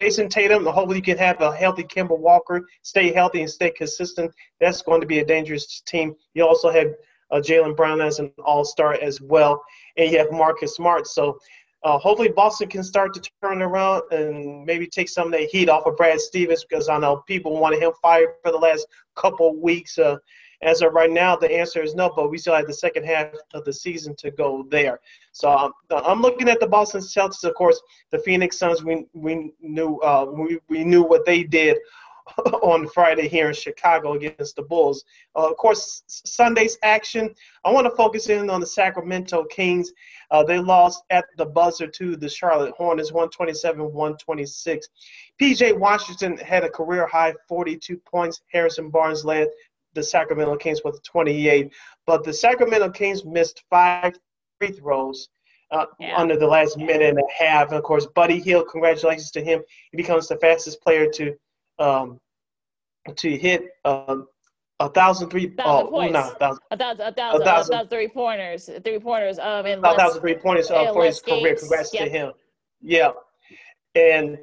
Jayson Tatum, hopefully you can have a healthy Kemba Walker, stay healthy and stay consistent. That's going to be a dangerous team. You also have uh, Jaylen Brown as an all-star as well, and you have Marcus Smart. So uh, hopefully Boston can start to turn around and maybe take some of that heat off of Brad Stevens because I know people wanted him fired for the last couple weeks. Uh, as of right now, the answer is no, but we still have the second half of the season to go there. So um, I'm looking at the Boston Celtics. Of course, the Phoenix Suns. We we knew uh, we we knew what they did [laughs] on Friday here in Chicago against the Bulls. Uh, of course, Sunday's action. I want to focus in on the Sacramento Kings. Uh, they lost at the buzzer to the Charlotte Hornets, 127-126. PJ Washington had a career high 42 points. Harrison Barnes led the Sacramento Kings with 28. But the Sacramento Kings missed five free throws uh, yeah. under the last minute and a half. And of course, Buddy Hield, congratulations to him. He becomes the fastest player to um, to hit uh, a thousand three. Thousand oh, points. No, a thousand, a thousand, a thousand, a thousand, a thousand three pointers, three pointers. Um, in a thousand three pointers uh, for his games. career. Congrats yep. to him. Yeah, and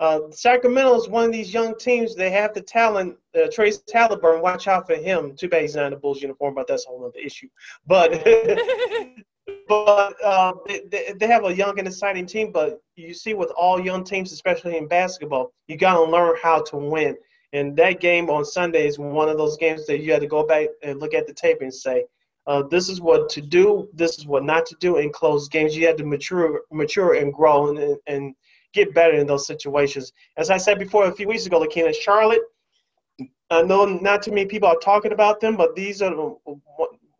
uh, Sacramento is one of these young teams. They have the talent. Uh, Tyrese Haliburton, watch out for him. Too bad he's not in the Bulls uniform, but that's a whole other issue. But [laughs] but uh, they, they have a young and exciting team. But you see, with all young teams, especially in basketball, you got to learn how to win. And that game on Sunday is one of those games that you had to go back and look at the tape and say, uh, "This is what to do. This is what not to do." In close games, you had to mature, mature and grow and, and get better in those situations. As I said before a few weeks ago, Lakina, Charlotte. I know not too many people are talking about them, but these are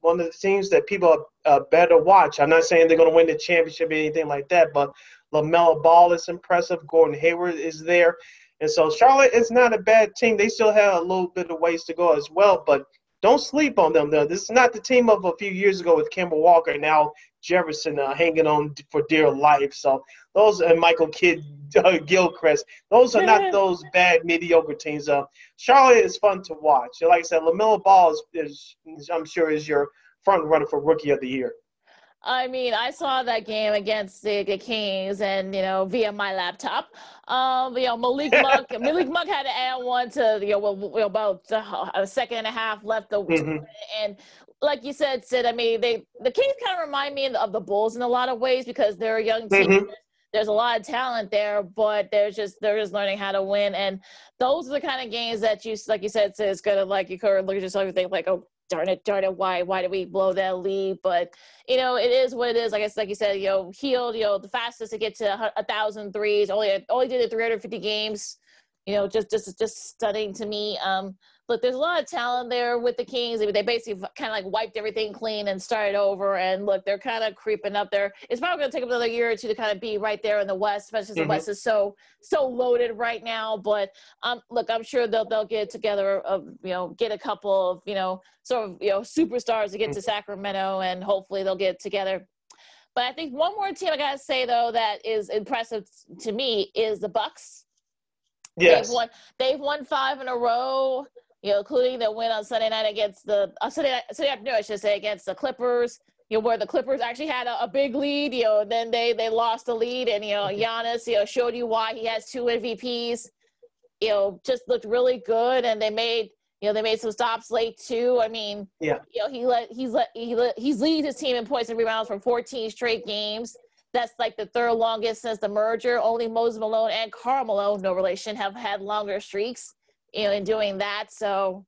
one of the teams that people are, uh, better watch. I'm not saying they're going to win the championship or anything like that, but LaMelo Ball is impressive. Gordon Hayward is there. And so Charlotte is not a bad team. They still have a little bit of ways to go as well, but don't sleep on them. Though. This is not the team of a few years ago with Kemba Walker now Jefferson uh, hanging on for dear life. So those and Michael Kidd [laughs] uh, Gilchrist, those are not [laughs] those bad mediocre teams. Uh, Charlotte is fun to watch. Like I said, LaMelo Ball is, is I'm sure is your front runner for Rookie of the Year. I mean, I saw that game against the, the Kings, and you know, via my laptop. Um, you know, Malik [laughs] Monk, Malik Monk had to add one to you know, about a second and a half left, the, mm-hmm. and like you said, Sid. I mean, they the Kings kind of remind me of the Bulls in a lot of ways because they're a young team. Mm-hmm. There's a lot of talent there, but they're just they're just learning how to win, and those are the kind of games that you, like you said, Sid, it's gonna like you could look at yourself and think like, oh darn it, darn it, why, why did we blow that lead? But you know, it is what it is. Like I like you said, you know, Hield, you know, the fastest to get to a, a thousand threes. Only, only did it 350 games. You know, just, just, just stunning to me. Um, look, there's a lot of talent there with the Kings. They basically kind of like wiped everything clean and started over. And look, they're kind of creeping up there. It's probably going to take another year or two to kind of be right there in the West, especially mm-hmm. the West is so so loaded right now. But um, look, I'm sure they'll they'll get together of you know get a couple of you know sort of you know superstars to get to mm-hmm. Sacramento, and hopefully they'll get together. But I think one more team I gotta say though that is impressive to me is the Bucks. Yes. They've won, they've won five in a row you know, including the win on Sunday night against the uh, Sunday, Sunday afternoon, I should say, against the Clippers. You know, where the Clippers actually had a, a big lead. You know, then they they lost the lead, and you know, mm-hmm. Giannis, you know, showed you why he has two MVPs. You know, just looked really good, and they made you know they made some stops late too. I mean, yeah, you know, he let he's let he let he's leading his team in points and rebounds for 14 straight games. That's like the third longest since the merger. Only Moses Malone and Karl Malone, no relation, have had longer streaks you know, in doing that. So,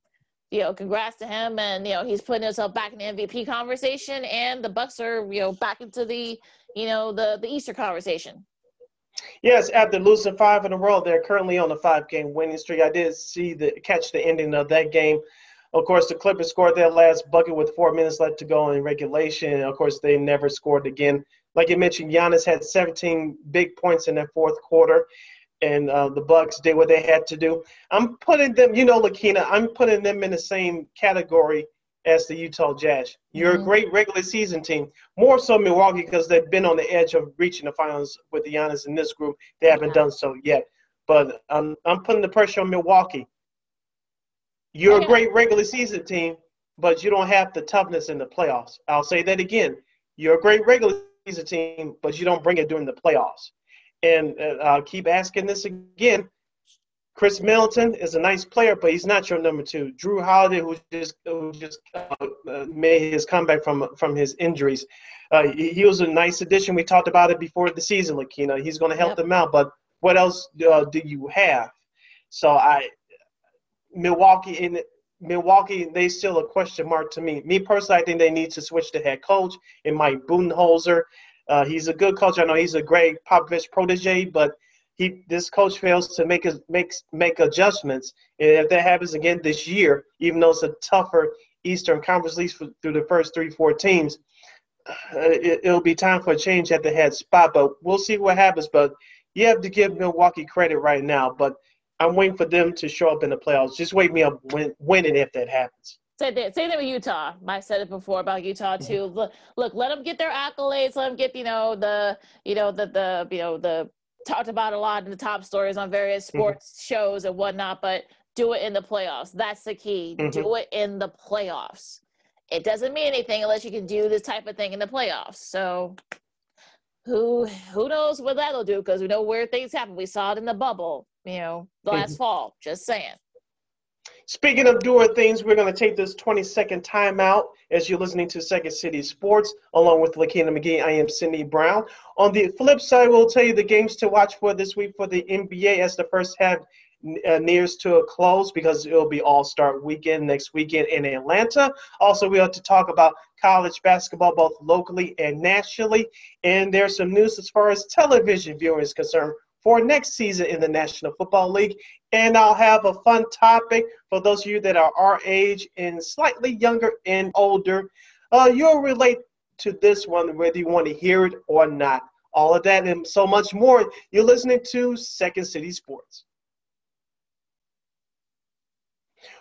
you know, congrats to him. And, you know, he's putting himself back in the MVP conversation and the Bucks are, you know, back into the, you know, the, the Easter conversation. Yes, after losing five in a row, they're currently on a five-game winning streak. I did see the catch the ending of that game. Of course, the Clippers scored their last bucket with four minutes left to go in regulation. Of course, they never scored again. Like you mentioned, Giannis had 17 big points in that fourth quarter and uh, the Bucks did what they had to do. I'm putting them, you know, Lakina, I'm putting them in the same category as the Utah Jazz. You're mm-hmm. a great regular season team, more so Milwaukee because they've been on the edge of reaching the finals with the Giannis in this group. They haven't done so yet, but I'm I'm putting the pressure on Milwaukee. You're a great regular season team, but you don't have the toughness in the playoffs. I'll say that again. You're a great regular season team, but you don't bring it during the playoffs. And uh, I'll keep asking this again. Khris Middleton is a nice player, but he's not your number two. Jrue Holiday, who just who just uh, made his comeback from from his injuries, uh, he, he, was a nice addition. We talked about it before the season, Lakina. He's going to help yep. them out, but what else uh, do you have? So I, Milwaukee in Milwaukee, they still a question mark to me. Me personally, I think they need to switch the head coach. It Mike Budenholzer. Uh, he's a good coach. I know he's a great Popovich protege, but he this coach fails to make make make adjustments. And if that happens again this year, even though it's a tougher Eastern Conference league through the first three four teams, uh, it, will be time for a change at the head spot. But we'll see what happens. But you have to give Milwaukee credit right now. But I'm waiting for them to show up in the playoffs. Just wait me up win, winning if that happens. Say that, same thing with Utah. I said it before about Utah too. Mm-hmm. Look, look, let them get their accolades. Let them get, you know, the, you know, the, the, you know, the talked about a lot in the top stories on various mm-hmm. sports mm-hmm. shows and whatnot. But do it in the playoffs. That's the key. Mm-hmm. Do it in the playoffs. It doesn't mean anything unless you can do this type of thing in the playoffs. So, who who knows what that'll do? Because we know where things happen. We saw it in the bubble. You know, last mm-hmm. fall. Just saying. Speaking of doing things, we're going to take this 20 second timeout as you're listening to Second City Sports along with Lakina McGee. I am Sydney Brown. On the flip side, we'll tell you the games to watch for this week for the NBA as the first half uh, nears to a close because it'll be All Star weekend next weekend in Atlanta. Also, we have to talk about college basketball both locally and nationally. And there's some news as far as television viewing is concerned for next season in the National Football League. And I'll have a fun topic for those of you that are our age and slightly younger and older. Uh, you'll relate to this one whether you want to hear it or not. All of that and so much more. You're listening to Second City Sports.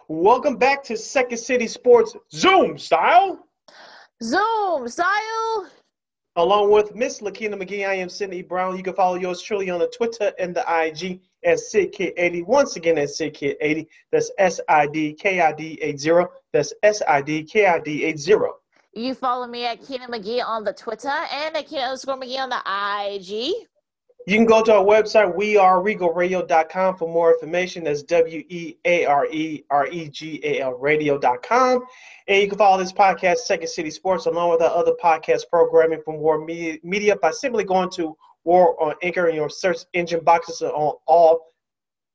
Welcome back to Second City Sports Zoom style. Zoom style along with Miss Lakina McGee. I am Sydney Brown. You can follow yours truly on the Twitter and the IG at SidKid80. Once again, at SidKid80. That's S I D K I D 80. That's S I D K I D 80. You follow me at Keena McGee on the Twitter and at Keena McGee on the IG. You can go to our website, weareregalradio.com for more information. That's W E A R E R E G A L radio.com. And you can follow this podcast, Second City Sports, along with our other podcast programming from War Media by simply going to War on Anchor in your search engine boxes on all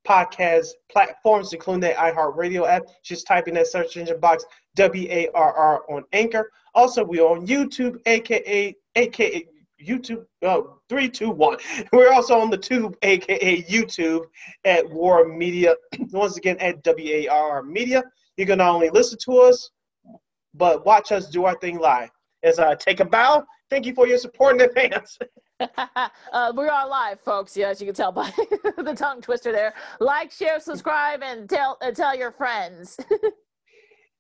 podcast platforms, including the iHeartRadio app. Just type in that search engine box W A R R on Anchor. Also, we're on YouTube, aka aka YouTube uh, three two one. [laughs] We're also on the tube, aka YouTube, at War Media. [clears throat] Once again, at WAR Media. You can not only listen to us, but watch us do our thing live. As I take a bow, thank you for your support in advance. [laughs] [laughs] uh, we are live, folks. Yes, you can tell by the tongue twister there. Like, share, subscribe, and tell uh, tell your friends.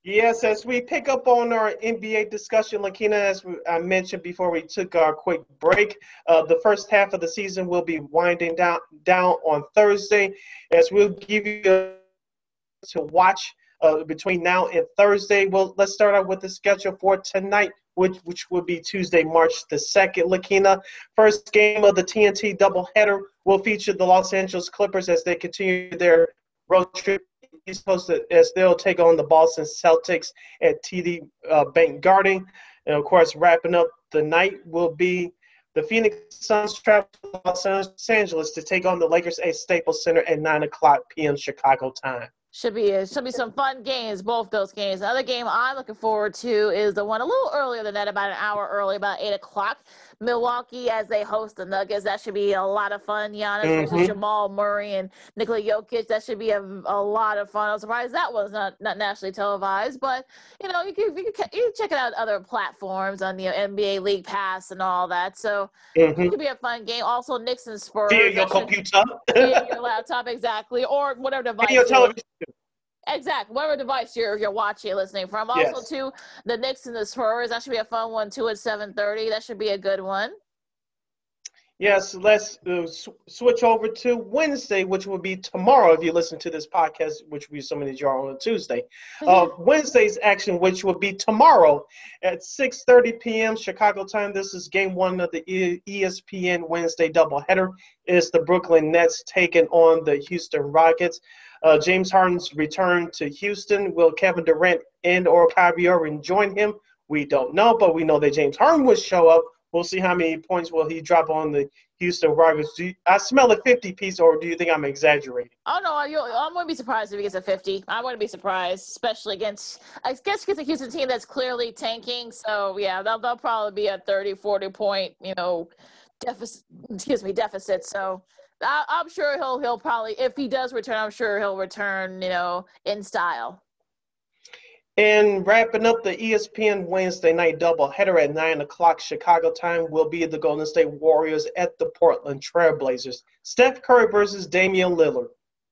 Yes, as we pick up on our NBA discussion, Lakina, as I mentioned before we took our quick break, uh, the first half of the season will be winding down down on Thursday, as we'll give you to watch uh, between now and Thursday. Well, let's start out with the schedule for tonight, which which will be Tuesday, March the second. Lakina, first game of the TNT doubleheader will feature the Los Angeles Clippers as they continue their road trip East Coast as they'll take on the Boston Celtics at TD uh, Bank Garden. And of course, wrapping up the night will be the Phoenix Suns travel to Los Angeles to take on the Lakers at Staples Center at 9 o'clock p.m. Chicago time. Should be should be some fun games, both those games. Another game I'm looking forward to is the one a little earlier than that, about an hour early, about eight o'clock. Milwaukee as they host the Nuggets. That should be a lot of fun. Giannis mm-hmm. versus Jamal Murray and Nikola Jokic. That should be a, a lot of fun. I'm surprised that was not, not nationally televised, but you know you can, you can you can check it out other platforms on the NBA League Pass and all that. So mm-hmm. it could be a fun game. Also, Knicks and Spurs. Via your computer. via your laptop, exactly, or whatever device. Via your television. Exactly. Whatever device you're you're watching, listening from. Also, yes. too, the Knicks and the Spurs. That should be a fun one too at seven thirty. That should be a good one. Yes, let's uh, sw- switch over to Wednesday, which will be tomorrow. If you listen to this podcast, which will be some of these are on Tuesday, uh, [laughs] Wednesday's action, which will be tomorrow at 6:30 p.m. Chicago time. This is Game One of the e- ESPN Wednesday doubleheader. Is the Brooklyn Nets taking on the Houston Rockets? Uh, James Harden's return to Houston. Will Kevin Durant and or Kyrie Irving join him? We don't know, but we know that James Harden will show up. We'll see how many points will he drop on the Houston Rockets. You, I smell a 50 piece, or do you think I'm exaggerating? Oh no, I, I wouldn't be surprised if he gets a 50. I wouldn't be surprised, especially against I guess against a Houston team that's clearly tanking. So yeah, they'll, they'll probably be a 30, 40 point, you know, deficit. Excuse me, deficit. So I, I'm sure he'll he'll probably if he does return, I'm sure he'll return, you know, in style. And wrapping up the ESPN Wednesday night doubleheader at 9 o'clock Chicago time will be the Golden State Warriors at the Portland Trailblazers. Steph Curry versus Damian Lillard.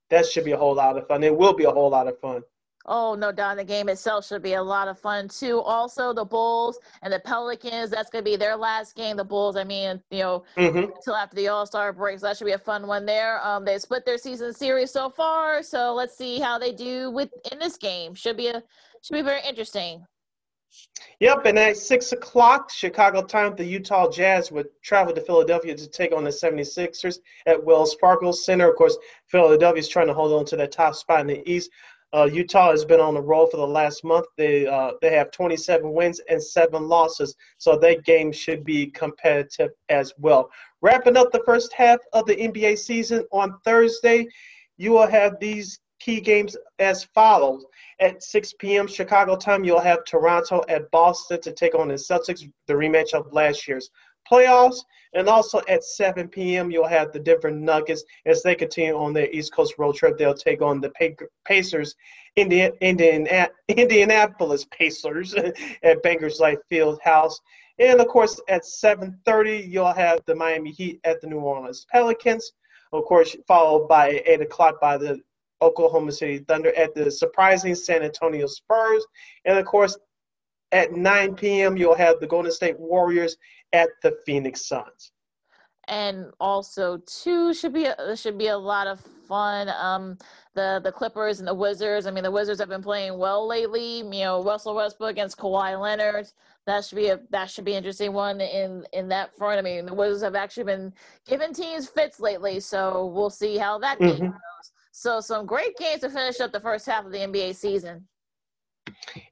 That should be a whole lot of fun. It will be a whole lot of fun. Oh, no doubt. The game itself should be a lot of fun too. Also, the Bulls and the Pelicans, that's going to be their last game. The Bulls, I mean, you know, mm-hmm. until after the All Star break. So that should be a fun one there. Um, they split their season series so far. So let's see how they do with in this game. Should be a should be very interesting. Yep, and at 6 o'clock Chicago time, the Utah Jazz would travel to Philadelphia to take on the 76ers at Wells Fargo Center. Of course, Philadelphia is trying to hold on to that top spot in the East. Uh, Utah has been on the roll for the last month. They uh, they have 27 wins and seven losses, so that game should be competitive as well. Wrapping up the first half of the NBA season on Thursday, you will have these key games as follows. At 6 p.m. Chicago time, you'll have Toronto at Boston to take on the Celtics, the rematch of last year's playoffs. And also at 7 p.m., you'll have the Denver Nuggets as they continue on their East Coast road trip. They'll take on the Pacers, Indian, Indian, Indianapolis Pacers [laughs] at Bankers Life Field House. And of course, at 7:30, you'll have the Miami Heat at the New Orleans Pelicans. Of course, followed by 8 o'clock by the Oklahoma City Thunder at the surprising San Antonio Spurs. And of course, at 9 p.m., you'll have the Golden State Warriors at the Phoenix Suns. And also, too, should be a, should be a lot of fun. Um, the the Clippers and the Wizards. I mean, the Wizards have been playing well lately. You know, Russell Westbrook against Kawhi Leonard. That should be a that should be an interesting one in in that front. I mean, the Wizards have actually been giving teams fits lately, so we'll see how that mm-hmm. game goes. So, some great games to finish up the first half of the NBA season.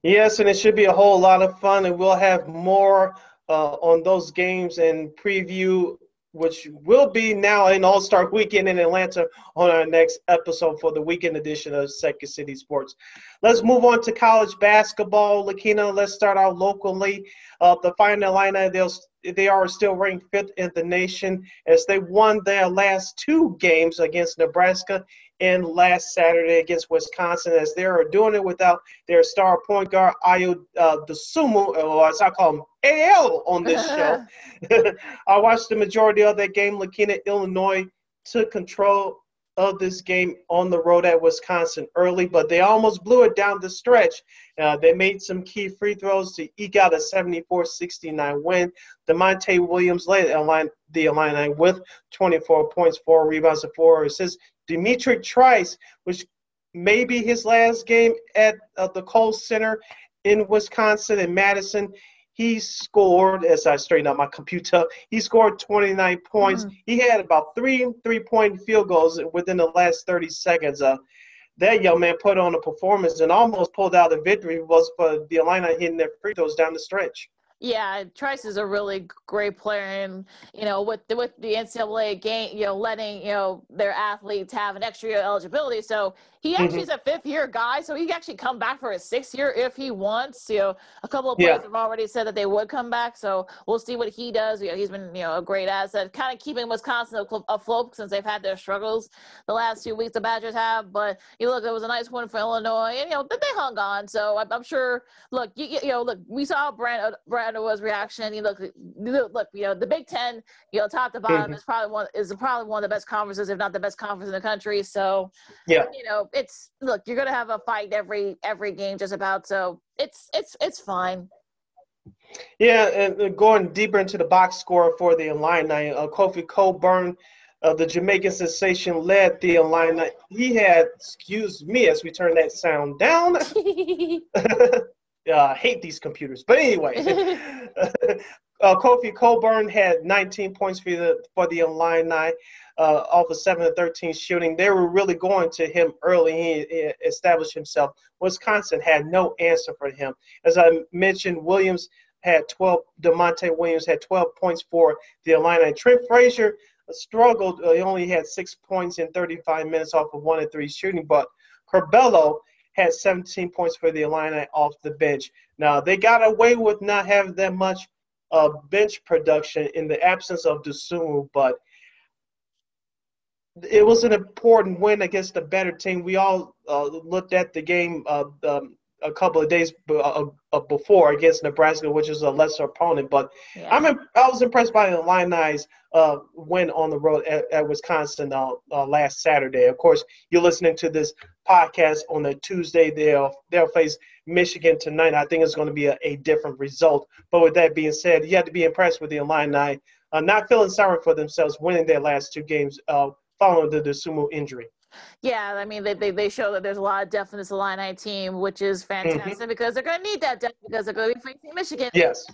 Yes, and it should be a whole lot of fun, and we'll have more uh, on those games and preview, which will be now in All Star Weekend in Atlanta on our next episode for the weekend edition of Second City Sports. Let's move on to college basketball. Lakina, let's start out locally. Uh, the Fighting Illini, they'll they are still ranked fifth in the nation as they won their last two games against Nebraska and last Saturday against Wisconsin as they are doing it without their star point guard Ayo uh, Dosunmu, or as I call him, AL on this [laughs] show. [laughs] I watched the majority of that game. Lakina, Illinois took control of this game on the road at Wisconsin early, but they almost blew it down the stretch. Uh, they made some key free throws to eke out a 74-69 win. Da'Monte Williams led the Illini with 24 points, four rebounds, and four assists. D'Mitrik Trice, which may be his last game at uh, the Kohl Center in Wisconsin and Madison, he scored, as I straighten out my computer, he scored 29 points. Mm. He had about three three point field goals within the last 30 seconds. Uh, that young man put on a performance and almost pulled out the victory was for the Illini hitting their free throws down the stretch. Yeah, Trice is a really great player, and you know, with the, with the NCAA game, you know, letting you know their athletes have an extra year eligibility. So he actually mm-hmm. is a fifth year guy, so he can actually come back for a sixth year if he wants. You know, a couple of players yeah. have already said that they would come back, so we'll see what he does. You know, he's been you know a great asset, kind of keeping Wisconsin afloat since they've had their struggles the last few weeks. The Badgers have, but you look, it was a nice win for Illinois, and you know they hung on. So I'm, I'm sure. Look, you, you know, look, we saw Brand was reaction. You look, look, you know, the Big Ten, you know, top to bottom mm-hmm. is probably one is probably one of the best conferences, if not the best conference in the country. So, yeah, you know, it's look, you're gonna have a fight every every game just about. So it's it's it's fine. Yeah, and going deeper into the box score for the Illini, uh, Kofi Cockburn, uh, the Jamaican sensation, led the Illini. He had, excuse me, as we turn that sound down. [laughs] [laughs] uh, hate these computers. But anyway, [laughs] uh, Kofi Cockburn had 19 points for the for the Illini uh, off of 7 to 13 shooting. They were really going to him early. He, he established himself. Wisconsin had no answer for him. As I mentioned, Williams had 12. Da'Monte Williams had 12 points for the Illini. Trent Frazier struggled. Uh, he only had six points in 35 minutes off of one and three shooting, but Curbelo had 17 points for the Illini off the bench. Now, they got away with not having that much uh, bench production in the absence of Dosunmu, but it was an important win against a better team. We all uh, looked at the game uh, um, a couple of days uh, uh, before against Nebraska, which is a lesser opponent. But yeah. I'm I was impressed by the Illini's uh, win on the road at, at Wisconsin uh, uh, last Saturday. Of course, you're listening to this podcast on a Tuesday. They'll they'll face Michigan tonight. I think it's going to be a, a different result. But with that being said, you have to be impressed with the Illini, uh, not feeling sorry for themselves, winning their last two games following the, the sumo injury. Yeah, I mean, they, they, they show that there's a lot of depth in this Illini team, which is mm-hmm. fantastic mm-hmm. because they're going to need that depth because they're going to be facing Michigan. Yes.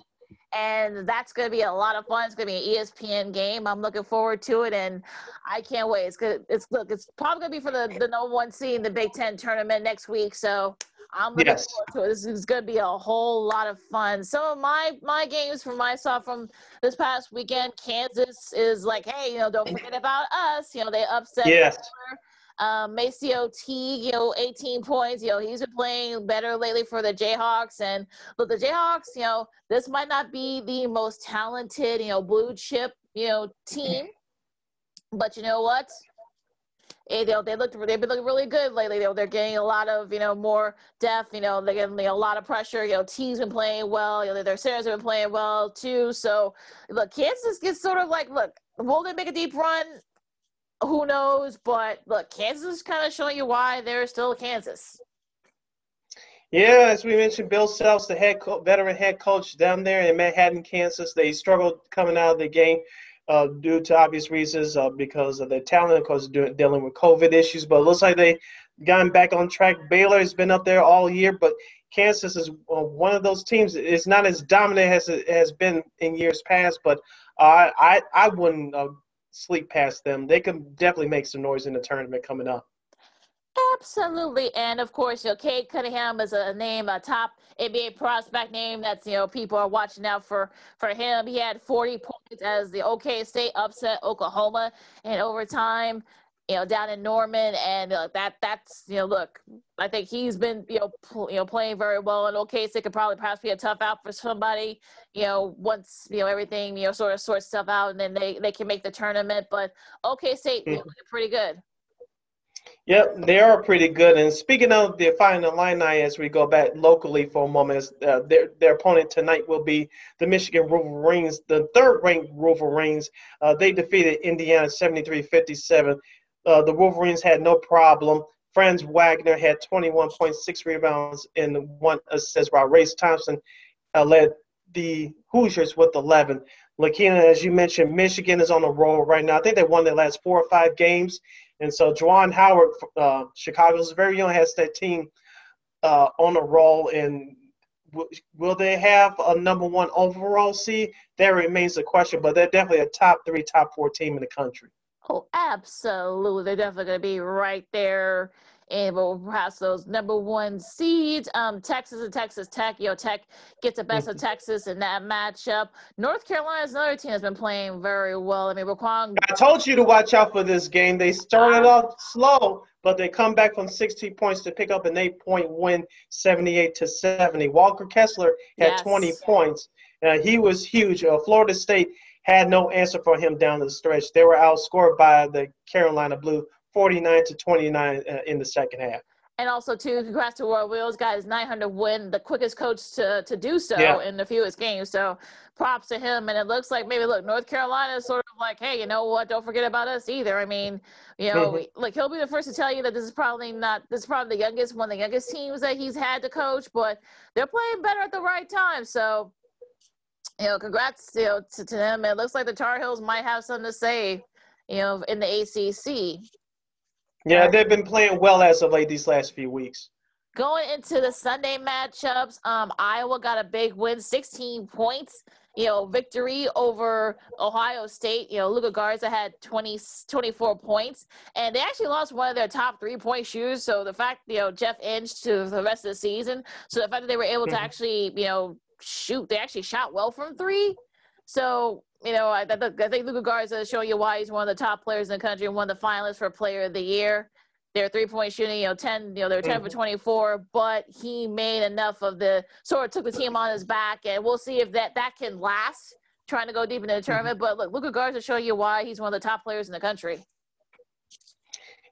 And that's going to be a lot of fun. It's going to be an ESPN game. I'm looking forward to it, and I can't wait. It's good. It's look. It's probably going to be for the the number one seed in the Big Ten tournament next week. So I'm looking yes. forward to it. This is going to be a whole lot of fun. Some of my my games from myself from this past weekend, Kansas is like, hey, you know, don't forget about us. You know, they upset. Yes. Um, MaCio Teague, you know, 18 points. You know, he's been playing better lately for the Jayhawks. And look, the Jayhawks, you know, this might not be the most talented, you know, blue chip, you know, team. But you know what? It, they looked they've been looking really good lately. Know, they're getting a lot of you know more depth. You know, they're getting you know, a lot of pressure. You know, teams been playing well. You know, their centers have been playing well too. So look, Kansas gets sort of like look, will they make a deep run? Who knows? But look, Kansas is kind of showing you why they're still Kansas. Yeah, as we mentioned, Bill Self's the head co- veteran head coach down there in Manhattan, Kansas. They struggled coming out of the game uh, due to obvious reasons uh, because of their talent, of course, doing, dealing with COVID issues. But it looks like they gotten back on track. Baylor has been up there all year, but Kansas is uh, one of those teams. It's not as dominant as it has been in years past, but uh, I I wouldn't uh, sleep past them. They can definitely make some noise in the tournament coming up. Absolutely, and of course, you know, Cade Cunningham is a name, a top NBA prospect name. That's you know people are watching out for for him. He had 40 points as the OK State upset Oklahoma in overtime you know, down in Norman, and uh, that that's you know, look, I think he's been you know, pl- you know, playing very well. In okay, so it could probably perhaps be a tough out for somebody, you know, once you know everything you know sort of sorts stuff out, and then they they can make the tournament. But OK State, mm-hmm. pretty good. Yep, they are pretty good. And speaking of the Fighting Illini, as we go back locally for a moment, uh, their their opponent tonight will be the Michigan Wolverines, the third-ranked Wolverines. Uh, they defeated Indiana 73-57 uh, the Wolverines had no problem. Franz Wagner had 21.6 rebounds and one assist, while Race Thompson uh, led the Hoosiers with 11. Lakina, as you mentioned, Michigan is on a roll right now. I think they won their last four or five games. And so Juwan Howard, uh, Chicago's very young, has that team uh, on a roll. And w- will they have a number one overall seed? That remains a question, but they're definitely a top three, top four team in the country. Oh, absolutely. They're definitely going to be right there and we'll perhaps those number one seeds. Um, Texas and Texas Tech. You know, Tech gets the best of. Texas in that matchup. North Carolina's another team that's been playing very well. I mean, Raquan. I told you to watch out for this game. They started off slow, but they come back from 16 points to pick up an eight-point win, 78 to 70. Walker Kessler had yes. 20 points. Uh, he was huge. Uh, Florida State had no answer for him down the stretch. They were outscored by the Carolina Blue 49 to 29 uh, in the second half. And also, too, congrats to Roy Williams, guys, 900 win, the quickest coach to, to do so yeah. in the fewest games. So props to him. And it looks like maybe, look, North Carolina is sort of like, hey, you know what? Don't forget about us either. I mean, you know, mm-hmm. like he'll be the first to tell you that this is probably not, this is probably the youngest, one of the youngest teams that he's had to coach, but they're playing better at the right time. So you know, congrats you know, to, to them. It looks like the Tar Heels might have something to say, you know, in the ACC. Yeah, they've been playing well as of late these last few weeks. Going into the Sunday matchups, um, Iowa got a big win, 16 points. You know, victory over Ohio State. You know, Luka Garza had 20, 24 points, and they actually lost one of their top three point shooters. So the fact, you know, Jeff Inge to the rest of the season. So the fact that they were able to mm-hmm. actually, you know, shoot, they actually shot well from three. So, you know, I, I think Luka Garza is showing you why he's one of the top players in the country and one of the finalists for Player of the Year. Their three point shooting, you know, 10, you know, they're 10 mm-hmm. for 24, but he made enough of the sort of took the team on his back. And we'll see if that, that can last trying to go deep into the mm-hmm. tournament. Mm-hmm. But look, Luka Garza is showing you why he's one of the top players in the country.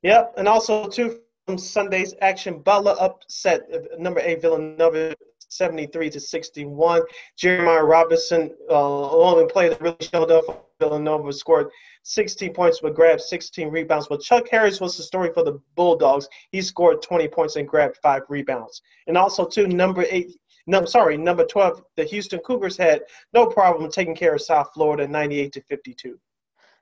Yep. And also, too, from Sunday's action, Butler upset number eight Villanova 73 to 61. Jeremiah Robinson, uh, only player that really showed up for Villanova, scored 16 points but grabbed 16 rebounds. But Chuck Harris was the story for the Bulldogs. He scored 20 points and grabbed five rebounds. And also, too, number eight. No, sorry, number 12, the Houston Cougars had no problem taking care of South Florida 98 to 52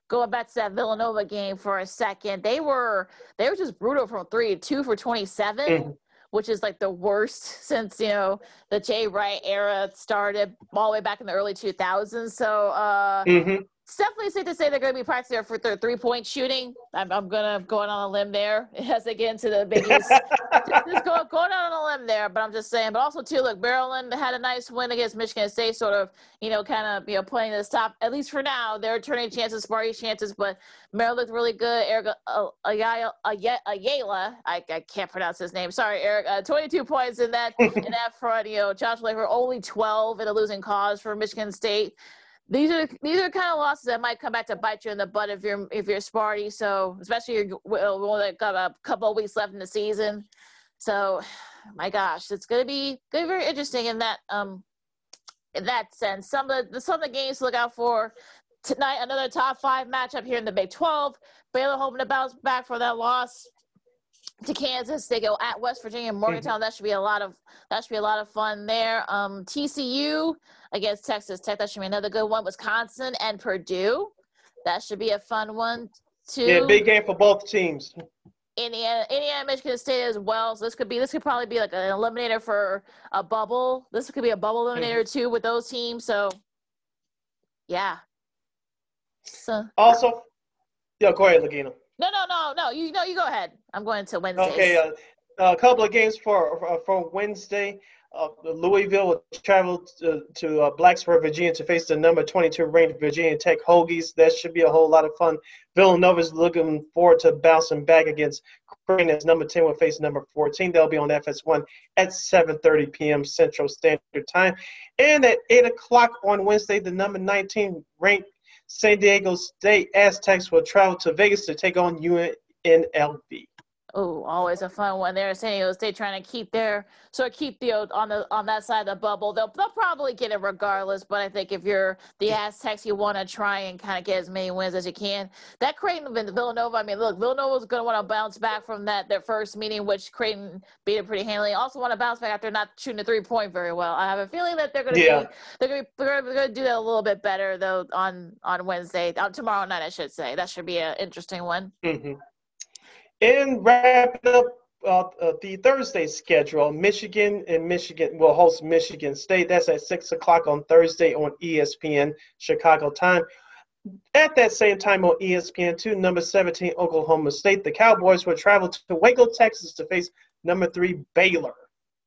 going back to that Villanova game for a second, they were they were just brutal from three, two for 27. Mm-hmm which is like the worst [laughs] since you know the Jay Wright era started all the way back in the early 2000s. So uh, mm-hmm it's definitely safe to say they're going to be practicing for their three point shooting. I'm, I'm going to go on a limb there [laughs] as they get into the biggies. [laughs] just, just go, going on a limb there, but I'm just saying. But also too, look, Maryland had a nice win against Michigan State, sort of, you know, kind of, you know, playing this top. At least for now, they're turning chances, Sparty chances. But Maryland looked really good. Eric uh, Ayala, Ayala, I, I can't pronounce his name. Sorry, Eric. Uh, 22 points in that [laughs] in that front. You know, Josh Laver only 12 in a losing cause for Michigan State these are these are kind of losses that might come back to bite you in the butt if you're if you're Sparty. So especially you're only got a couple of weeks left in the season. So, [sighs] my gosh, it's gonna be gonna be very interesting in that um in that sense. Some of the some of the games to look out for tonight. Another top five matchup here in the Big Twelve. Baylor hoping to bounce back for that loss to Kansas. They go at West Virginia, Morgantown. Mm-hmm. That should be a lot of that should be a lot of fun there. Um, TCU against Texas Tech. That should be another good one. Wisconsin and Purdue. That should be a fun one too. Yeah, big game for both teams. Indiana, Indiana, Michigan State as well. So this could be this could probably be like an eliminator for a bubble. This could be a bubble eliminator mm-hmm. too with those teams. So yeah. So also, yeah, go ahead, Lakina. No, no, no, no. You no, you go ahead. I'm going to Wednesday. Okay, uh, a couple of games for for Wednesday. Uh, Louisville will travel to, to uh, Blacksburg, Virginia, to face the number 22 ranked Virginia Tech Hokies. That should be a whole lot of fun. Villanova is looking forward to bouncing back against Creighton as number 10 will face number 14. They'll be on FS1 at 7:30 p.m. Central Standard Time, and at 8 o'clock on Wednesday, the number 19 ranked San Diego State Aztecs will travel to Vegas to take on UNLV. Oh, always a fun one there. San Diego State trying to keep their sort of keep the on the on that side of the bubble. They'll they'll probably get it regardless. But I think if you're the Aztecs, you want to try and kind of get as many wins as you can. That Creighton Villanova. I mean, look, Villanova's going to want to bounce back from that their first meeting, which Creighton beat it pretty handily. Also want to bounce back after not shooting a three point very well. I have a feeling that they're going to yeah. be they're going to be they're going to do that a little bit better though on on Wednesday, on tomorrow night, I should say. That should be an interesting one. Mm-hmm. And wrapping up uh, uh, the Thursday schedule, Michigan and Michigan will host Michigan State. That's at 6 o'clock on Thursday on ESPN Chicago time. At that same time on ESPN2, number 17, Oklahoma State. The Cowboys will travel to Waco, Texas to face number three, Baylor.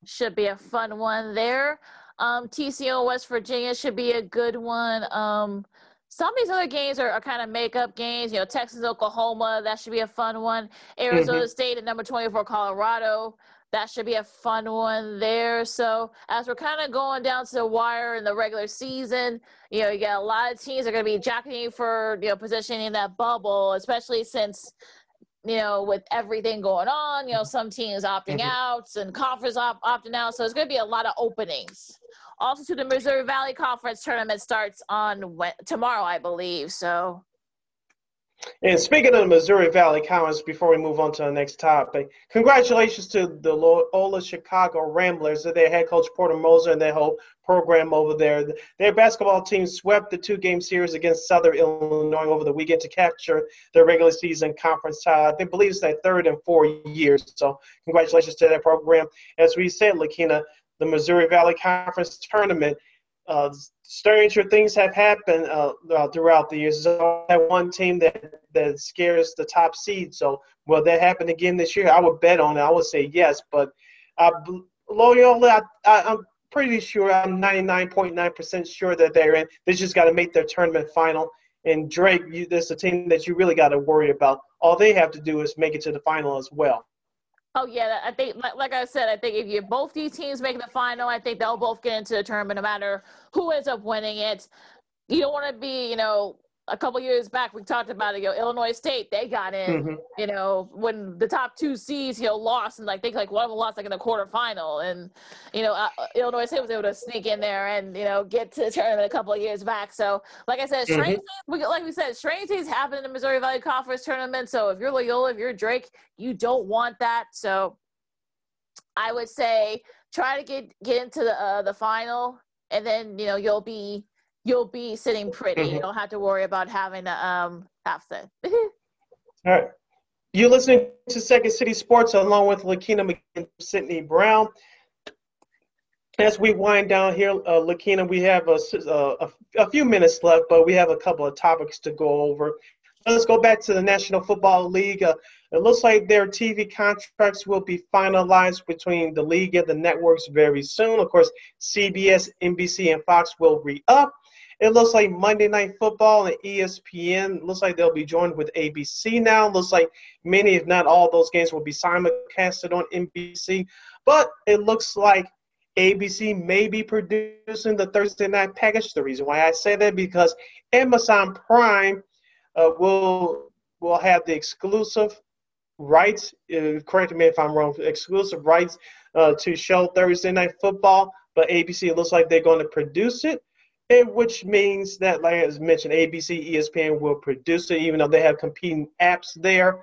Should be a fun one there. Um, TCU West Virginia should be a good one. Um, some of these other games are, are kind of makeup games. You know, Texas, Oklahoma, that should be a fun one. Arizona mm-hmm. State at number 24, Colorado, that should be a fun one there. So as we're kind of going down to the wire in the regular season, you know, you got a lot of teams are going to be jockeying for you know positioning that bubble, especially since you know with everything going on. You know, some teams opting mm-hmm. out and conference op- opting out, so it's going to be a lot of openings also to the Missouri Valley Conference tournament starts on tomorrow, I believe. So. And speaking of the Missouri Valley Conference, before we move on to the next topic, congratulations to the Loyola Chicago Ramblers, their head coach Porter Moser and their whole program over there. Their basketball team swept the two-game series against Southern Illinois over the weekend to capture their regular season conference title. I believe it's their third in four years. So congratulations to that program. As we said, Lakina, the Missouri Valley Conference tournament. Uh, stranger things have happened uh, uh, throughout the years. There's that one team that, that scares the top seed. So, will that happen again this year? I would bet on it. I would say yes. But uh, Loyola, I, am pretty sure, I'm 99.9% sure that they're in. They just got to make their tournament final. And Drake, you, is a team that you really got to worry about. All they have to do is make it to the final as well. Oh yeah, I think like, I said, I think if you both these teams make the final, I think they'll both get into the tournament no matter who ends up winning it. You don't want to be, you know, a couple years back we talked about it. You know, Illinois State they got in. Mm-hmm. You know, when the top two seeds you know lost and like think like one of them lost like in the quarterfinal, and you know uh, uh, Illinois State was able to sneak in there and you know get to the tournament a couple of years back. So like I said, strange mm-hmm. things, like we said, strange things happen in the Missouri Valley Conference tournament. So if you're Loyola, if you're Drake, you don't want that. So I would say try to get get into the uh, the final, and then you know you'll be you'll be sitting pretty. Mm-hmm. You don't have to worry about having to um to. [laughs] All right. You're listening to Second City Sports along with Lakina McGinn, Sydney Brown. As we wind down here, uh, Lakina, we have a, a, a, few minutes left, but we have a couple of topics to go over. Let's go back to the National Football League. Uh, it looks like their TV contracts will be finalized between the league and the networks very soon. Of course, CBS, NBC, and Fox will re up. It looks like Monday Night Football and ESPN looks like they'll be joined with ABC now. Looks like many, if not all, those games will be simulcasted on NBC. But it looks like ABC may be producing the Thursday night package. The reason why I say that because Amazon Prime uh, will will have the exclusive rights. Uh, correct me if I'm wrong. Exclusive rights uh, to show Thursday night football, but ABC looks like they're going to produce it, which means that, like as mentioned, ABC, ESPN will produce it, even though they have competing apps there.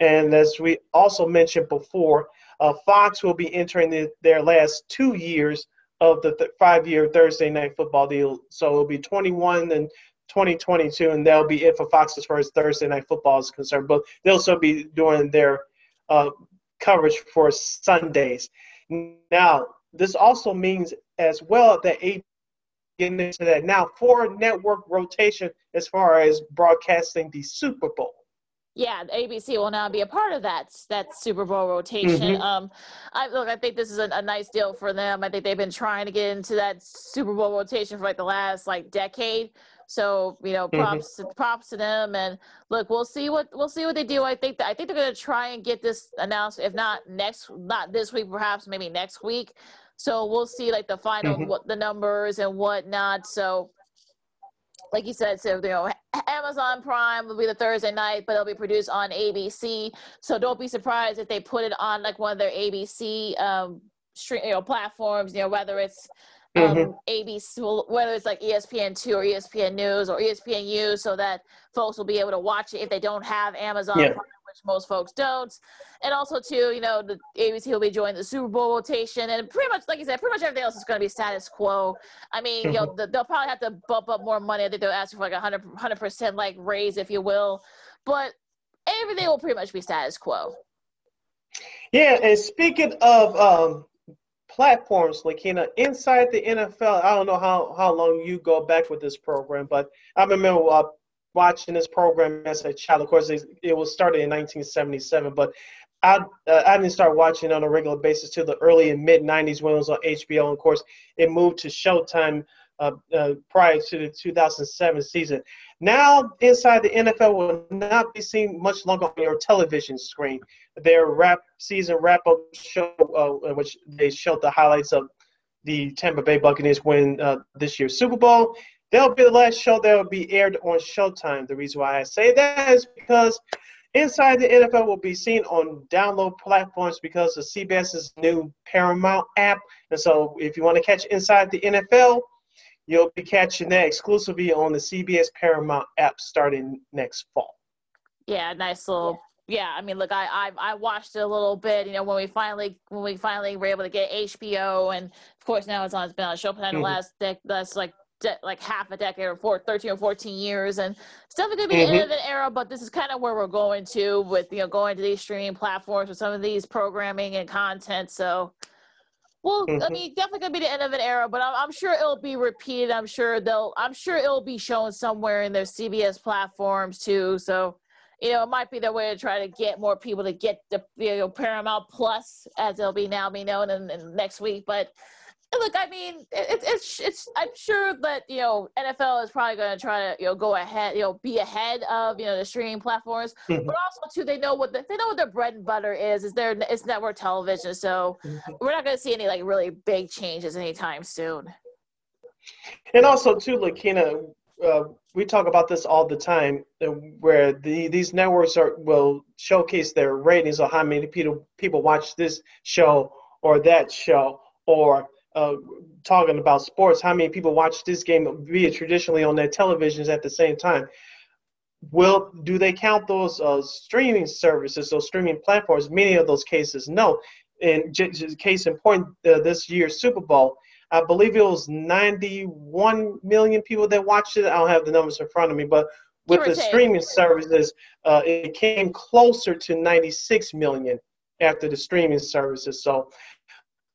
And as we also mentioned before, uh, Fox will be entering the, their last two years of the th- five-year Thursday night football deal. So it'll be 21 and 2022, and that'll be it for Fox as far as Thursday night football is concerned. But they'll still be doing their uh, coverage for Sundays. Now, this also means as well that a getting into that now for network rotation as far as broadcasting the Super Bowl yeah, ABC will now be a part of that that Super Bowl rotation. Mm-hmm. Um, I look, I think this is a, a, nice deal for them. I think they've been trying to get into that Super Bowl rotation for like the last like decade. So you know, mm-hmm. props mm-hmm. to, props to them. And look, we'll see what we'll see what they do. I think that, I think they're going to try and get this announced, if not next, not this week, perhaps maybe next week. So we'll see like the final mm-hmm. what the numbers and whatnot. So like you said, so you know, Amazon Prime will be the Thursday night, but it'll be produced on ABC. So don't be surprised if they put it on like one of their ABC um, stream, you know, platforms. You know, whether it's um, mm-hmm. ABC, whether it's like ESPN two or ESPN News or ESPNU, so that folks will be able to watch it if they don't have Amazon yeah. Prime which most folks don't. And also, too, you know, the ABC will be joining the Super Bowl rotation, and pretty much, like you said, pretty much everything else is going to be status quo. I mean, you know, [laughs] they'll probably have to bump up more money. I think they'll ask for like a hundred hundred percent like raise, if you will, but everything will pretty much be status quo. Yeah, and speaking of um, platforms, Lakina, inside the NFL, I don't know how, how long you go back with this program, but I remember uh, watching this program as a child. Of course, it, it was started in 1977, but I, uh, I didn't start watching on a regular basis till the early and mid 90s when it was on HBO. And of course, it moved to Showtime uh, uh, prior to the 2007 season. Now, inside the NFL will not be seen much longer on your television screen. Their wrap season wrap up show, uh, which they showed the highlights of the Tampa Bay Buccaneers win uh, this year's Super Bowl, That'll be the last show that will be aired on Showtime. The reason why I say that is because Inside the NFL will be seen on download platforms because of CBS's new Paramount app. And so if you want to catch Inside the NFL, you'll be catching that exclusively on the CBS Paramount app starting next fall. Yeah, nice little yeah, I mean, look, I, I I watched it a little bit. You know, when we finally when we finally were able to get HBO, and of course now it's on it's been on Showtime mm-hmm. the last that's like de- like half a decade or four, 13 or 14 years and it's definitely going to be mm-hmm. the end of an era but this is kind of where we're going to with you know going to these streaming platforms with some of these programming and content so well mm-hmm. i mean definitely going to be the end of an era but I'm, I'm, sure it'll be repeated i'm sure they'll i'm sure it'll be shown somewhere in their cbs platforms too so you know, it might be their way to try to get more people to get the you know, Paramount Plus, as it'll be now be known in, in next week. But look, I mean, it's it's it's. I'm sure that you know NFL is probably going to try to you know go ahead, you know, be ahead of you know the streaming platforms, mm-hmm. but also too they know what the, they know what their bread and butter is. Is their it's network television, so mm-hmm. we're not going to see any like really big changes anytime soon. And also too, Lakina, uh, we talk about this all the time, uh, where the these networks are will showcase their ratings or how many people people watch this show or that show or uh, talking about sports, how many people watch this game via traditionally on their televisions at the same time? Will do they count those uh, streaming services, those streaming platforms? Many of those cases, no. In just case in point, uh, this year's Super Bowl, I believe it was 91 million people that watched it. I don't have the numbers in front of me, but with the streaming services, uh, it came closer to 96 million after the streaming services. So,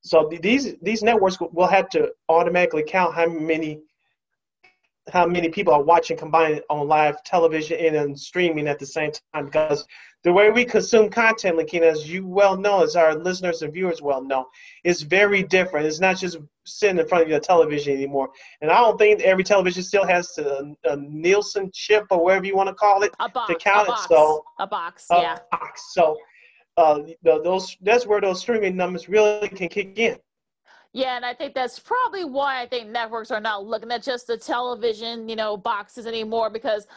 so these these networks will have to automatically count how many how many people are watching combined on live television and on streaming at the same time because the way we consume content, Lakina, as you well know, as our listeners and viewers well know, is very different. It's not just sitting in front of your television anymore. And I don't think every television still has a, a Nielsen chip or whatever you want to call it box, to count it. So a box, yeah. box. So uh, those that's where those streaming numbers really can kick in. Yeah, and I think that's probably why I think networks are not looking at just the television, you know, boxes anymore because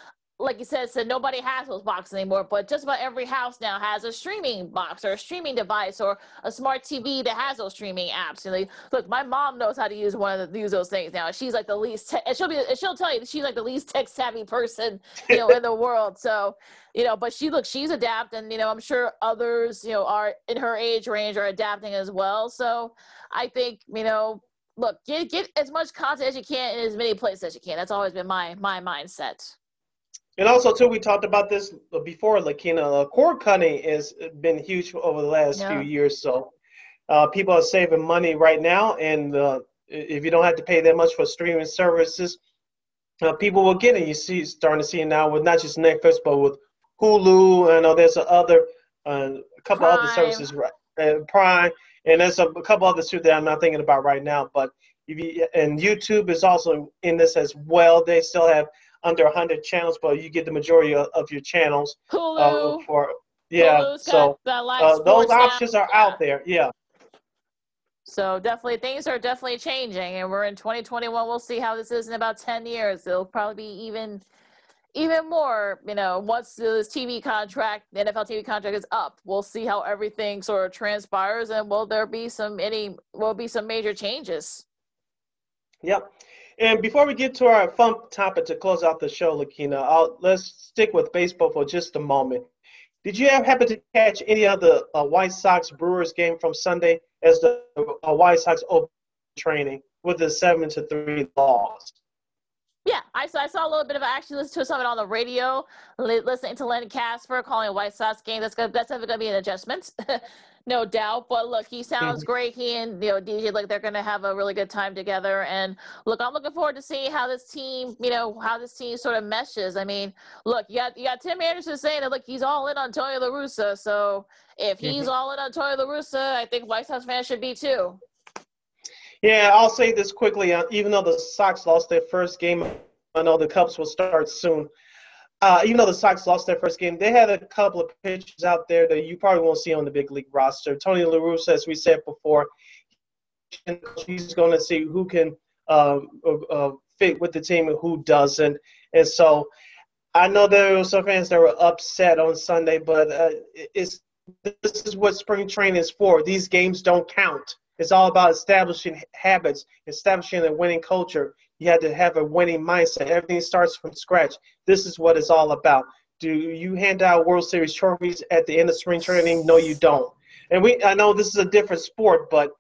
like you said, said nobody has those boxes anymore, but just about every house now has a streaming box or a streaming device or a smart TV that has those streaming apps. And like, look, my mom knows how to use one of the, use those things now. She's like the least, te- and she'll be, and she'll tell you she's like the least tech savvy person, you know, in the [laughs] world. So, you know, but she look, she's adapting. You know, I'm sure others, you know, are in her age range are adapting as well. So, I think, you know, look, get get as much content as you can in as many places as you can. That's always been my my mindset. And also, too, we talked about this before, Lakina. Uh, cord cutting has been huge over the last yeah. few years. So uh, people are saving money right now, and uh, if you don't have to pay that much for streaming services, uh, people will get it. You see, starting to see it now with not just Netflix, but with Hulu. I know there's a other, uh, a couple Prime. other services, right? And Prime, and there's a, a couple others too that I'm not thinking about right now. But if you, and YouTube is also in this as well. They still have under 100 channels, but you get the majority of, of your channels Hulu. Uh, for yeah. Hulu's so uh, those options are yeah. out there. Yeah. So definitely things are definitely changing, and we're in 2021. We'll see how this is in about 10 years. It'll probably be even even more. You know, once this TV contract, the NFL TV contract is up, we'll see how everything sort of transpires, and will there be some any will be some major changes. Yep. And before we get to our fun topic to close out the show, Lakina, I'll, let's stick with baseball for just a moment. Did you happen to catch any of the uh, White Sox Brewers game from Sunday as the uh, White Sox open training with the seven to three loss? Yeah, I saw, I saw a little bit of actually listened to something on the radio, listening to Len Kasper calling a White Sox game. That's gonna, that's going to be an adjustment. [laughs] no doubt. But look, he sounds mm-hmm. great. He and you know DJ, like they're going to have a really good time together. And look, I'm looking forward to seeing how this team, you know, how this team sort of meshes. I mean, look, you got you got Tim Anderson saying that look, he's all in on Tony La Russa. So if he's mm-hmm. all in on Tony La Russa, I think White Sox fans should be too. Yeah, I'll say this quickly. Uh, even though the Sox lost their first game, I know the Cubs will start soon uh, even though the Sox lost their first game, they had a couple of pitchers out there that you probably won't see on the big league roster. Tony La Russa, as we said before, he's going to see who can uh, uh, fit with the team and who doesn't. And so I know there were some fans that were upset on Sunday, but uh, it's this is what spring training is for. These games don't count. It's all about establishing habits, establishing a winning culture. You had to have a winning mindset. Everything starts from scratch. This is what it's all about. Do you hand out World Series trophies at the end of spring training? No, you don't. And we, I know this is a different sport, but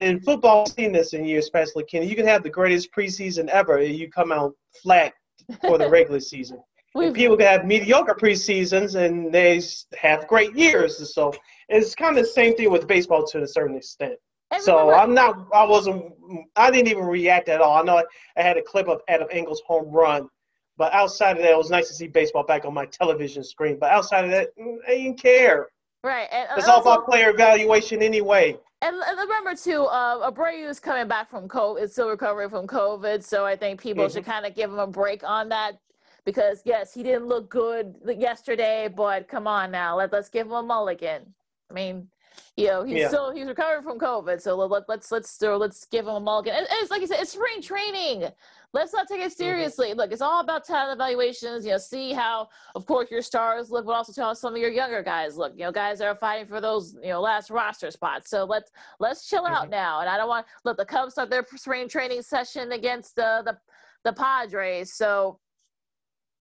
in football, I've seen this in years, especially Kenny. You can have the greatest preseason ever, and you come out flat for the regular season. [laughs] And people can have mediocre preseasons, and they have great years. And So it's kind of the same thing with baseball to a certain extent so I'm not. I wasn't. I didn't even react at all. I know I had a clip of Adam Engel's home run, but outside of that, it was nice to see baseball back on my television screen. But outside of that, mm, I didn't care. Right. And, it's all about player evaluation anyway. And, and remember too, uh, Abreu is coming back from COVID. Is still recovering from COVID, so I think people mm-hmm. should kind of give him a break on that because yes, he didn't look good yesterday, but come on now, let let's give him a mulligan. I mean, you know, he's yeah. still he's recovering from COVID, so let, us let's let's let's give him a mulligan. And it's like you said, it's spring training. Let's not take it mm-hmm. seriously. Mm-hmm. Look, it's all about talent evaluations. You know, see how, of course, your stars look, but also tell some of your younger guys look. You know, guys that are fighting for those you know last roster spots. So let's let's chill mm-hmm. out now. And I don't want let the Cubs start their spring training session against the the the Padres. So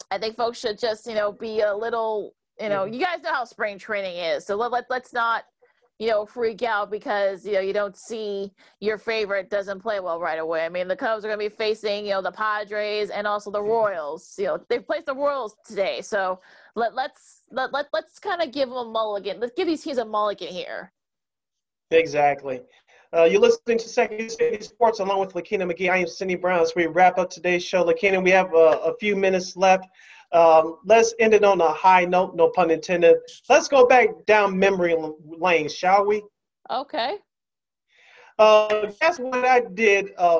I think folks should just you know be a little you know mm-hmm. you guys know how spring training is. So let, let let's not you know, freak out because you know you don't see your favorite doesn't play well right away. I mean, the Cubs are going to be facing you know the Padres and also the Royals. You know, they placed the Royals today, so let let's let, let let's kind of give them a mulligan. Let's give these teams a mulligan here. Exactly. Uh, you're listening to Second City Sports along with Lakina McGee. I am Sydney Brown. As we wrap up today's show, Lakina, we have a, a few minutes left. Um, let's end it on a high note, no pun intended. Let's go back down memory lane, shall we? Okay. Uh, that's what I did uh,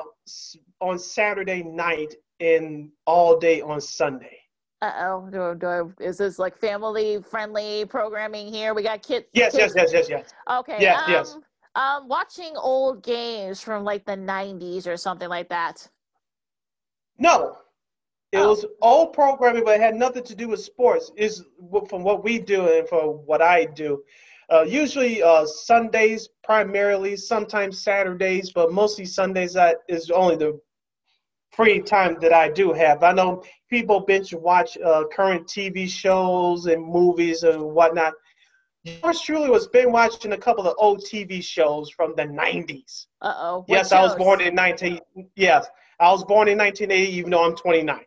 on Saturday night and all day on Sunday. Uh oh. Do, do, is this like family friendly programming here? We got kids. Yes, kids. yes, yes, yes, yes. Okay. Yes, um, yes. Um, watching old games from like the '90s or something like that. No, it Oh. was old programming, but it had nothing to do with sports. Is from what we do and from what I do. Uh, usually uh, Sundays primarily, sometimes Saturdays, but mostly Sundays. That is only the free time that I do have. I know people binge watch uh, current TV shows and movies and whatnot. Yours truly was been watching a couple of old TV shows from the 90s. Uh oh. Yes, I was born in 19. Yes, I was born in 1980, even though I'm 29.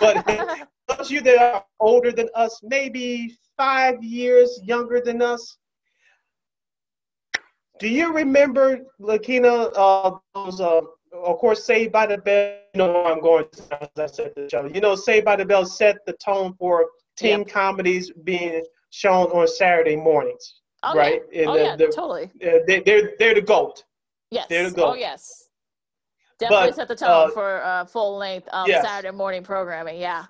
But [laughs] those of you that are older than us, maybe five years younger than us, do you remember, Lakina, uh, those, uh, of course, Saved by the Bell? You know where I'm going, as I said to the show. You know, Saved by the Bell set the tone for teen comedies being shown on Saturday mornings, oh, right? Yeah. And Oh the- yeah, the- totally. Uh, they, they're, they're the GOAT. Yes. there to go. Oh yes. Definitely But, set the tone uh, for uh, full length um, yes. Saturday morning programming. Yeah.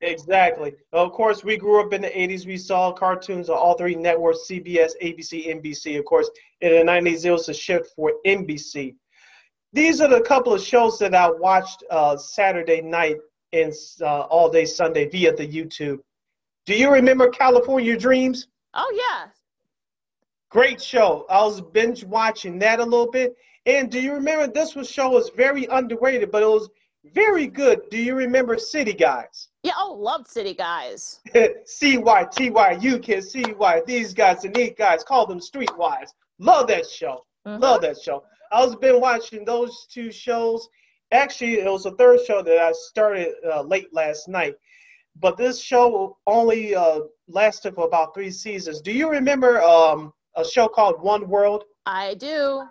Exactly. Of course, we grew up in the 80s. We saw cartoons on all three networks CBS, ABC, NBC. Of course, in the 90s, it was a shift for NBC. These are the couple of shows that I watched uh, Saturday night and uh, all day Sunday via the YouTube. Do you remember California Dreams? Oh yeah. Great show. I was binge watching that a little bit. And do you remember this was show was very underrated, but it was very good. Do you remember City Guys? [laughs] Yeah. Oh, loved City Guys. C Y T Y U can C Y. These guys and these guys call them streetwise. Love that show. Mhm. Love that show. I was been watching those two shows. Actually, it was the third show that I started uh, late last night. But this show only uh, lasted for about three seasons. Do you remember um, a show called One World? I do.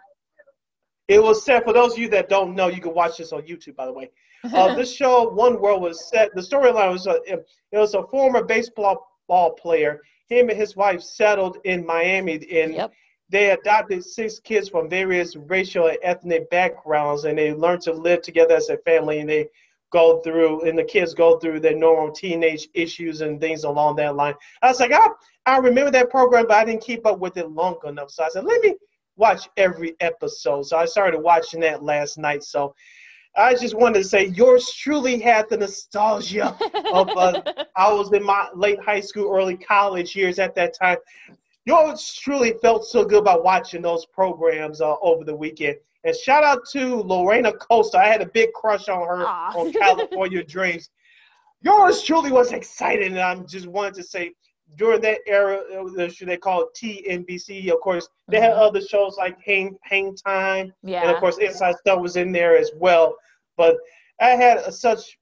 It was set for those of you that don't know. You can watch this on YouTube, by the way. Uh, [laughs] this show, One World, was set. The storyline was uh, it was a former baseball ball player. Him and his wife settled in Miami, and Yep. they adopted six kids from various racial and ethnic backgrounds, and they learned to live together as a family. And they go through, and the kids go through their normal teenage issues and things along that line. I was like, I, I remember that program, but I didn't keep up with it long enough. So I said, let me watch every episode. So I started watching that last night. So I just wanted to say, yours truly had the nostalgia [laughs] of uh, I was in my late high school, early college years at that time. Yours truly felt so good about watching those programs uh, over the weekend. And shout out to Lorena Costa. I had a big crush on her Aw. on [laughs] California Dreams. Yours truly was excited, and I'm just wanted to say during that era, the show they call it TNBC. Of course, they had Mhm. other shows like Hang Hang Time, and of course Inside Stuff was in there as well. But I had a, such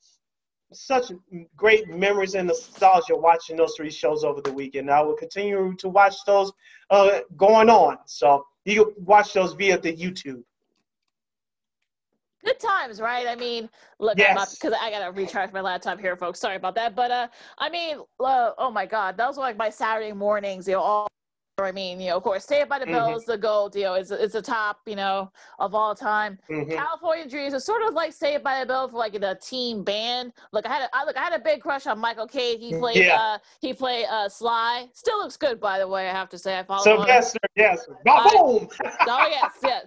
such great memories and nostalgia watching those three shows over the weekend. I will continue to watch those uh, going on. So you can watch those via the YouTube. Good times, right? I mean, look, Yes. because I gotta recharge my laptop here, folks. Sorry about that, but uh, I mean, uh, oh my God, that was like my Saturday mornings. You know, all I mean, you know, of course, Saved by the Bell Mhm. is the gold. You know, it's it's the top, you know, of all time. Mhm. California Dreams is sort of like Saved by the Bell for like the team band. Look, I had a, I, look, I had a big crush on Michael Cade. He played Yeah. uh he played uh Sly. Still looks good, by the way. I have to say, I follow him. Sylvester, yes. Boom! [laughs] Oh yes, yes.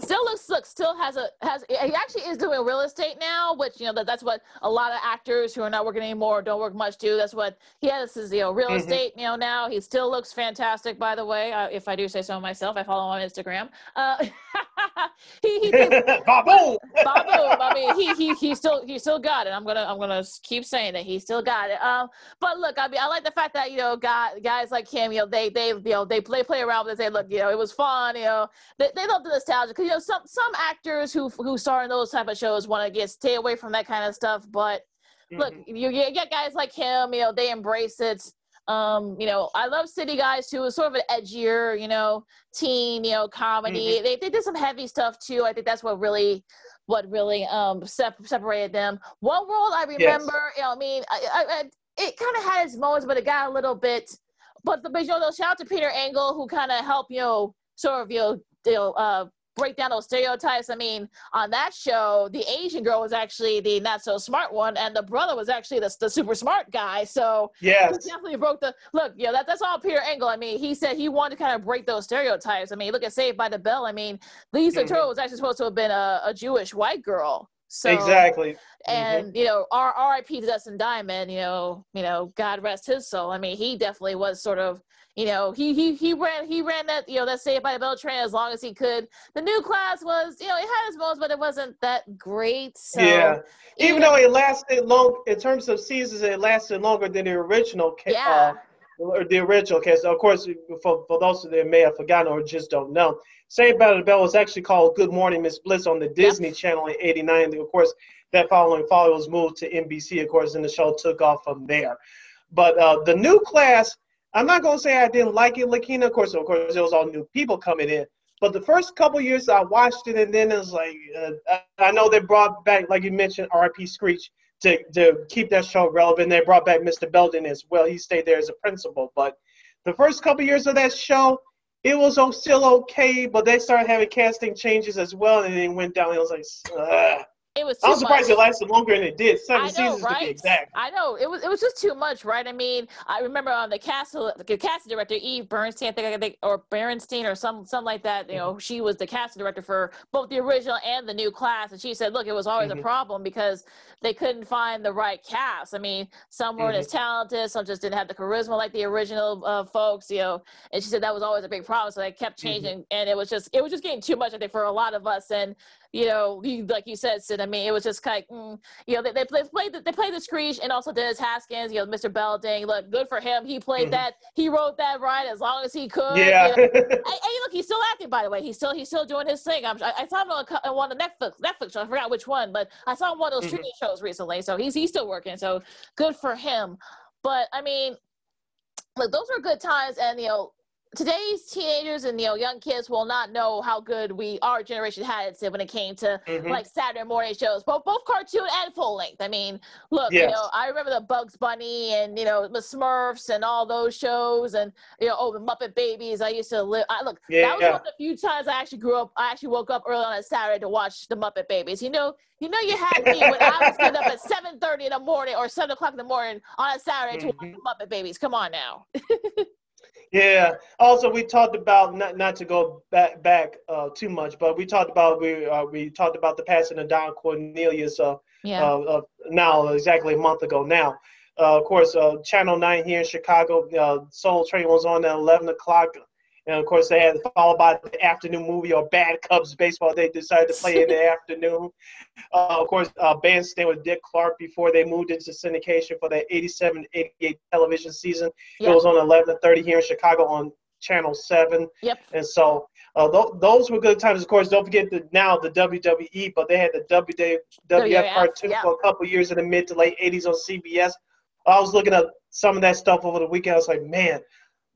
Still looks look still has a has he actually is doing real estate now, which you know that, that's what a lot of actors who are not working anymore don't work much do. That's what he has is you know real Mhm. estate you know now. He still looks fantastic, by the way. Uh, if I do say so myself, I follow him on Instagram. Uh, [laughs] he he [laughs] Baboom. Baboom. I mean, he he he still he still got it. I'm gonna I'm gonna keep saying that he still got it. Um, but look, I mean, I like the fact that you know, guys guys like him, you know, they they you know they play play around with it. Say, look, you know, it was fun. You know, they, they love the nostalgia because you know some some actors who who star in those type of shows want to get stay away from that kind of stuff. But mm-hmm. look, you, you get guys like him. You know, they embrace it. Um, you know, I love City Guys too. It's sort of an edgier, you know, teen, you know, comedy. Mm-hmm. They, they did some heavy stuff too. I think that's what really what really um sep- separated them. One World, I remember. Yes. You know, I mean, I, I, I, it kind of had its moments, but it got a little bit. But the but, you know, shout out to Peter Engel who kind of helped you know sort of you know, you know uh, break down those stereotypes. I mean, on that show, the Asian girl was actually the not so smart one, and the brother was actually the, the super smart guy. So yeah, definitely broke the look. Yeah, that, that's all Peter Engel. I mean, he said he wanted to kind of break those stereotypes. I mean, look at Saved by the Bell. I mean, Lisa mm-hmm. was actually supposed to have been a, a Jewish white girl. So, exactly. Mm-hmm. And mm-hmm. you know, R. R.I.P. to Dustin Diamond. You know, you know, God rest his soul. I mean, he definitely was sort of you know, he he he ran he ran that you know that Saved by the Bell train as long as he could. The new class was you know it had its moments, but it wasn't that great. So, yeah, even though it lasted long in terms of seasons, it lasted longer than the original. Yeah. Uh, the original case, of course, for, for those of them that may have forgotten or just don't know, Saved by the Bell was actually called Good Morning Miss Bliss on the Disney yep. Channel in '89. Of course, that following fall was moved to NBC, of course, and the show took off from there. But uh, the new class I'm not gonna say I didn't like it, Lakina. Of course, of course, it was all new people coming in. But the first couple years I watched it, and then it was like uh, I know they brought back, like you mentioned, R.I.P. Screech to to keep that show relevant. They brought back Mr. Belding as well. He stayed there as a principal. But the first couple years of that show, it was still okay. But they started having casting changes as well, and then it went down. It was like. It was. I'm surprised much. it lasted longer than it did. Seven know, seasons right? to be exact. I know it was. It was just too much, right? I mean, I remember on the cast, the casting director Eve Bernstein, I think, I think, or Berenstein, or some, something like that. You know, mm-hmm. she was the casting director for both the original and the new class, and she said, "Look, it was always mm-hmm. a problem because they couldn't find the right cast. I mean, some weren't mm-hmm. as talented, some just didn't have the charisma like the original uh, folks. You know, and she said that was always a big problem. So they kept mm-hmm. changing, and it was just, it was just getting too much. I think for a lot of us, and you know, like you said, Sid. I mean, it was just kind of, mm, you know, they, they, played the, they played the Screech and also Dennis Haskins. You know, Mr. Belding. Look, good for him. He played mm-hmm. that. He wrote that right as long as he could. Yeah. You know? [laughs] look, he's still acting. By the way, he's still he's still doing his thing. I'm, I, I saw him on, on one of the Netflix Netflix shows. I forgot which one, but I saw him on one of those mm-hmm. streaming shows recently. So he's he's still working. So good for him. But I mean, look, those were good times, and you know, today's teenagers and you know young kids will not know how good we our generation had it when it came to mm-hmm. like Saturday morning shows, both both cartoon and full length. I mean, look, yes. you know, I remember the Bugs Bunny and you know the Smurfs and all those shows, and you know, oh the Muppet Babies. I used to live. I look, yeah, that was yeah. one of the few times I actually grew up. I actually woke up early on a Saturday to watch the Muppet Babies. You know, you know, you had me when I was getting up at seven thirty in the morning or seven o'clock in the morning on a Saturday mm-hmm. to watch mm-hmm. the Muppet Babies. Come on now. [laughs] Yeah. Also, we talked about not not to go back back uh, too much, but we talked about we uh, we talked about the passing of Don Cornelius. Uh, yeah. Uh, uh, now exactly a month ago. Now, uh, of course, uh, Channel Nine here in Chicago, uh, Soul Train was on at eleven o'clock and of course, they had followed by the afternoon movie or Bad Cubs baseball. They decided to play in the [laughs] afternoon. Uh, of course, uh, Bandstand with Dick Clark before they moved into syndication for the 87-88 television season. Yep. It was on 11:30 here in Chicago on Channel Seven. Yep. And so uh, th- those were good times. Of course, don't forget the now the WWE, but they had the WWF, WWF cartoon yep. for a couple years in the mid to late 80s on CBS. I was looking at some of that stuff over the weekend. I was like, man,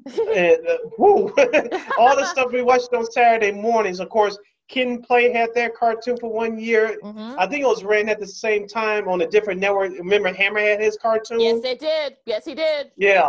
and uh, [laughs] all the stuff we watched on Saturday mornings. Of course, Kid and Play had their cartoon for one year. Mm-hmm. I think it was ran at the same time on a different network. Remember, Hammer had his cartoon. Yes, it did. Yes, he did. Yeah.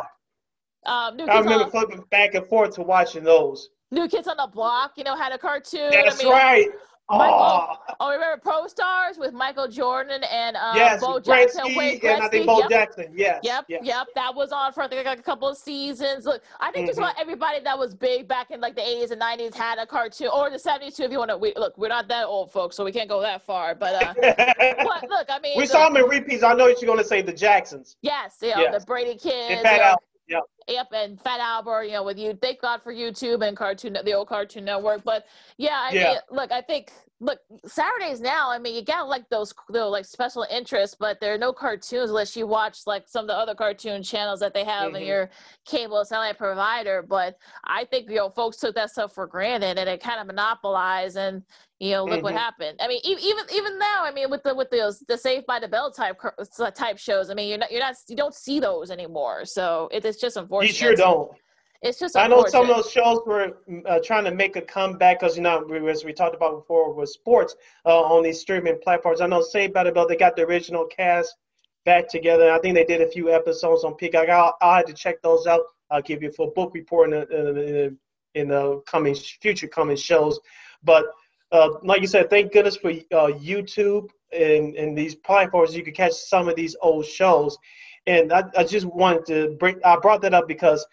Um, I remember on, flipping back and forth to watching those. New Kids on the Block, you know, had a cartoon. That's I mean, right. Michael, oh. oh, remember Pro Stars with Michael Jordan and uh, yes, Bo Jackson, Gretzky, and I think Bo yep. Jackson. Yes. Yep. Yes. Yep. That was on for I think like a couple of seasons. Look, I think mm-hmm. just about everybody that was big back in like the 80s and 90s had a cartoon, or the 70s too. If you want to, we, look, we're not that old, folks, so we can't go that far. But, uh, but [laughs] look, I mean, we the, saw them in repeats. I know you're going to say the Jacksons. Yes. You know, yes. the Brady kids. Fat Al. Yep. Yep, and Fat Albert, you know, with you. Thank God for YouTube and Cartoon, the old Cartoon Network. But yeah, I yeah. mean, look, I think look Saturdays now. I mean, you got like those, those like special interests, but there are no cartoons unless you watch like some of the other cartoon channels that they have mm-hmm. in your cable satellite provider. But I think you know folks took that stuff for granted and it kind of monopolized and you know look mm-hmm. what happened i mean even even now i mean with the with the the Saved by the Bell type type shows i mean you're not you're not you don't see those anymore so it, it's just unfortunate you sure don't it's just i know some of those shows were uh, trying to make a comeback because you know as we talked about before with sports uh, on these streaming platforms. I know Saved by the Bell they got the original cast back together. I think they did a few episodes on peacock. I'll, I'll have to check those out. I'll give you a full book report in the, in the, in the coming future coming shows. But uh, like you said, thank goodness for uh, YouTube and, and these platforms. You can catch some of these old shows. And I, I just wanted to bring, I brought that up because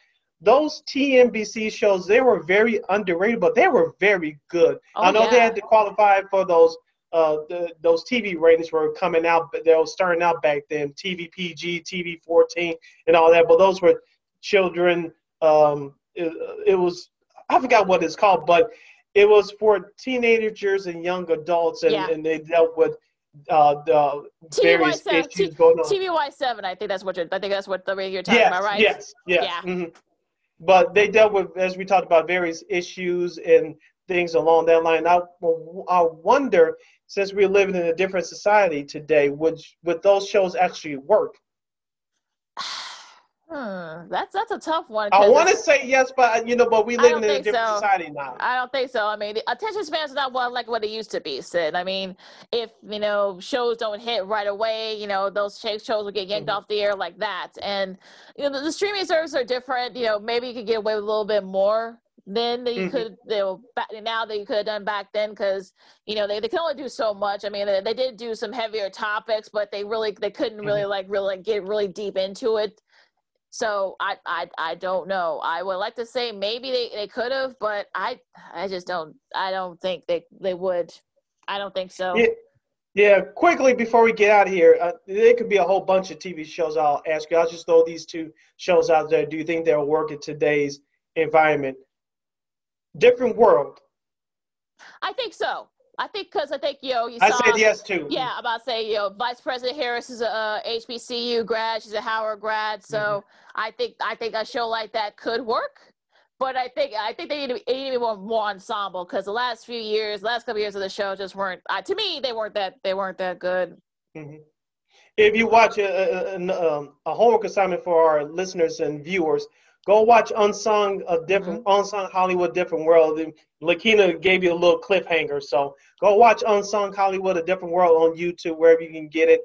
those TNBC shows, they were very underrated, but they were very good. Oh, I know yeah. they had to qualify for those uh, the, those TV ratings were coming out, but they were starting out back then, TV PG, TV 14, and all that. But those were children. Um, it, it was I forgot what it's called, but it was for teenagers and young adults, and, yeah. and they dealt with uh, the various TVY7, issues T- going on. TVY seven, I think that's what you're. I think that's what the you're talking yes, about, right? Yes, yes, yeah. Mm-hmm. But they dealt with, as we talked about, various issues and things along that line. I, I wonder, since we're living in a different society today, would would those shows actually work? [sighs] [sighs] [sighs] Hmm, that's that's a tough one. I want to say yes, but you know, but we live in a different so. society now. I don't think so. I mean, the attention spans are not what like what it used to be. Sid. I mean, if you know shows don't hit right away, you know those shows will get yanked mm-hmm. off the air like that. And you know the, the, streaming services are different. You know, maybe you could get away with a little bit more then that you mm-hmm. could you know back now that you could have done back then because you know they, they can only do so much i mean they, they, did do some heavier topics but they really they couldn't really mm-hmm. like really get really deep into it so I, I I don't know. I would like to say maybe they, they could have, but I I just don't I don't think they they would. I don't think so. Yeah, yeah. quickly before we get out of here, uh, there could be a whole bunch of TV shows. I'll ask you. I'll just throw these two shows out there. Do you think they'll work in today's environment? Different world. I think so. I think because I think yo, you saw. I said yes too. Yeah, I'm about to say know Vice President Harris is a, HBCU grad. She's a Howard grad, so mm-hmm. I think I think a show like that could work. But I think I think they need to be, need to be more, more ensemble because the last few years, last couple years of the show just weren't. Uh, to me, they weren't that they weren't that good. Mm-hmm. If you watch a, a, a, um, a homework assignment for our listeners and viewers, Go watch Unsung, a different mm-hmm. Unsung Hollywood, different world. Lakina gave you a little cliffhanger, so go watch Unsung Hollywood, a different world on YouTube, wherever you can get it.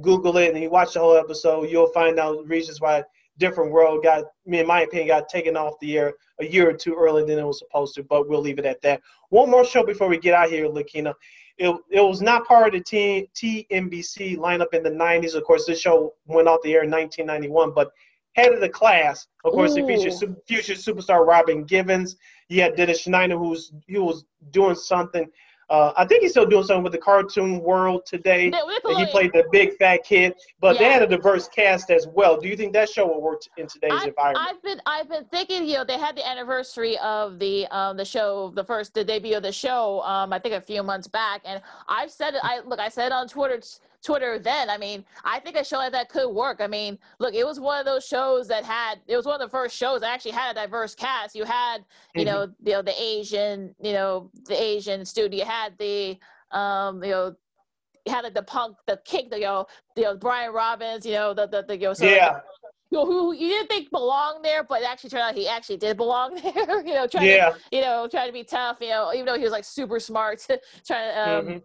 Google it, and you watch the whole episode. You'll find out reasons why different world got, me in my opinion, got taken off the air a year or two earlier than it was supposed to. But we'll leave it at that. One more show before we get out here, Lakina. It, it was not part of the T, TNBC lineup in the 90s. Of course, this show went off the air in 1991, but head of the class. Of course, Ooh. it features future superstar Robin Givens. You had Dennis Schneider, who's he was doing something. Uh, I think he's still doing something with the cartoon world today. He played the big fat kid, but yeah. they had a diverse cast as well. Do you think that show will work in today's I've, environment? I've been I've been thinking, you know, they had the anniversary of the um the show, the first the debut of the show, um I think a few months back, and I've said it. I look, I said on Twitter Twitter then. I mean, I think a show like that could work. I mean, look, it was one of those shows that had it was one of the first shows that actually had a diverse cast. You had, you mm-hmm. know, you know, the Asian, you know, the Asian student. You had the um, you know, had like the punk, the kick, the you know, you know, Brian Robbins, you know, the the, the you know, yeah. you know, who you didn't think belonged there, but actually turned out he actually did belong there. you know, trying yeah. to, you know, trying to be tough. You know, even though he was like super smart, trying to, um, mm-hmm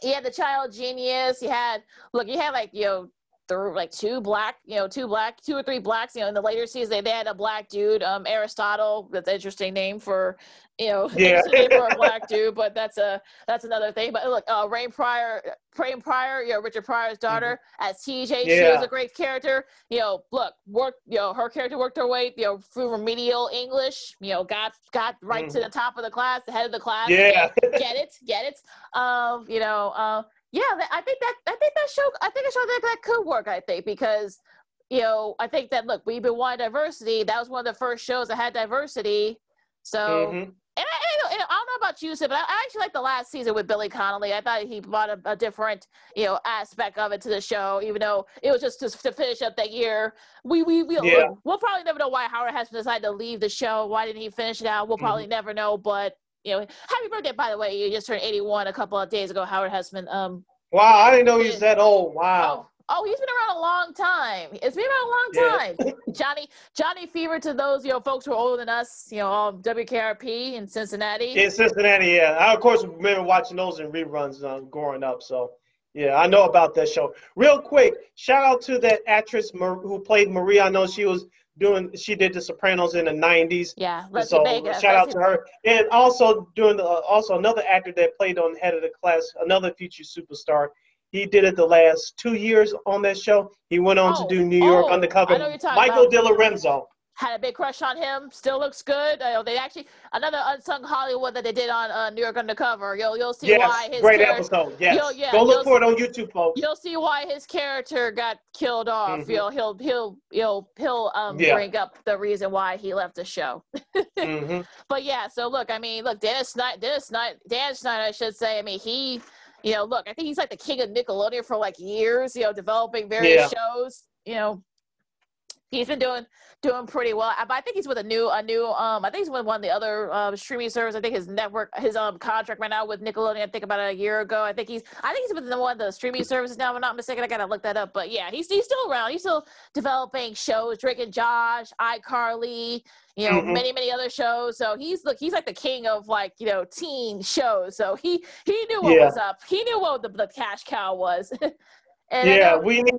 he had the child genius. He had look, he had like you know there like two black, you know, two black, two or three blacks. You know, in the later seasons, they, they had a black dude, um, Aristotle. That's an interesting name for, you know, [laughs] yeah. [laughs] for a black dude. But that's a that's another thing. But look, uh, Rain Pryor, Rain Pryor, you know, Richard Pryor's daughter mm-hmm. as TJ. Yeah. She was a great character. You know, look, work. You know, her character worked her way, you know, through remedial English. You know, got got right mm-hmm. to the top of the class, the head of the class. Yeah, get [laughs] it, get it. Um, you know, uh, yeah, I think that I think that show I think a show that that could work. I think because you know, I think that look, we've been wanting diversity. That was one of the first shows that had diversity. So, mm-hmm. and, I, and, and, I, don't know about you, Sid, but I, I, actually like the last season with Billy Connolly. I thought he brought a, a, different, you know, aspect of it to the show, even though it was just to, to finish up that year. We we we yeah. we'll probably never know why Howard has decided to leave the show. Why didn't he finish it out? We'll probably mm-hmm. never know. But you know, happy birthday, by the way. You just turned 81 a couple of days ago, Howard Hesseman. Um, wow, I didn't know he was that old. Wow. Oh, Oh, he's been around a long time. It's been around a long time. Yeah. [laughs] Johnny Johnny Fever to those you know folks who are older than us, you know, um, WKRP in Cincinnati. In Cincinnati, yeah. I of course remember watching those in reruns uh, growing up. So yeah, I know about that show. Real quick, shout out to that actress who played Maria. I know she was doing she did the Sopranos in the '90s. Yeah, Leslie so Bega. shout out to her, and also doing the, uh, also another actor that played on Head of the Class, another future superstar. He did it the last two years on that show. He went on oh, to do New York oh, Undercover. Michael about. DeLorenzo. Had a big crush on him. Still looks good. Uh, they actually another unsung Hollywood that they did on uh, New York Undercover. You'll you'll see yes, why his great episode. Yes, yeah, go look for it on YouTube, folks. You'll see why his character got killed off. Mm-hmm. You'll he'll he'll he'll he'll um yeah. bring up the reason why he left the show. [laughs] mm-hmm. But yeah, so look, I mean, look, Dennis Knight, Dennis Knight, Dan Schneider, I should say. I mean, he you know, look, I think he's like the king of Nickelodeon for like years, you know, developing various yeah. shows, you know. He's been doing doing pretty well. But I think he's with a new a new um I think he's with one of the other uh, streaming services. I think his network his um contract right now with Nickelodeon, I think about a year ago. I think he's I think he's with one of the streaming services now, if I'm not mistaken. I gotta look that up. But yeah, he's he's still around. He's still developing shows, Drake and Josh, iCarly, you know, mm-hmm. many, many other shows. So he's look, he's like the king of like, you know, teen shows. So he he knew what yeah. was up. He knew what the, the cash cow was. [laughs] and yeah, we need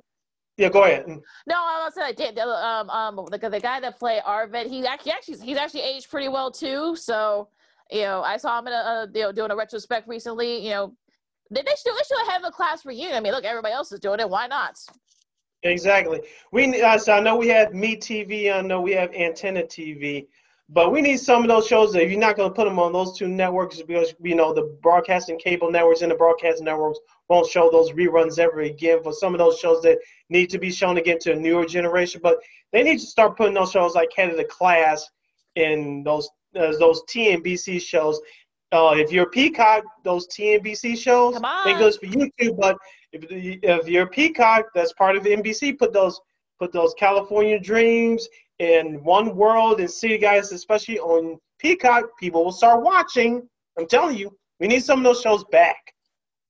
yeah, go ahead. No, I was saying did. Um, um, the, the guy that played Arvid, he actually, actually, he's actually aged pretty well too. So, you know, I saw him in a, a you know, doing a retrospect recently. You know, they, they should, they should have a class reunion. I mean, look, everybody else is doing it. Why not? Exactly. We, uh, so I know we have Me TV. I know we have Antenna TV. But we need some of those shows that if you're not going to put them on those two networks because you know the broadcasting cable networks and the broadcast networks won't show those reruns ever again for some of those shows that need to be shown again to a newer generation. But they need to start putting those shows like Head of the Class in those uh, those TNBC shows. Uh, if you're Peacock, those TNBC shows, it goes for YouTube. But if, if you're Peacock, that's part of NBC. Put those put those California Dreams and One World and City Guys, especially on Peacock, people will start watching. I'm telling you, we need some of those shows back.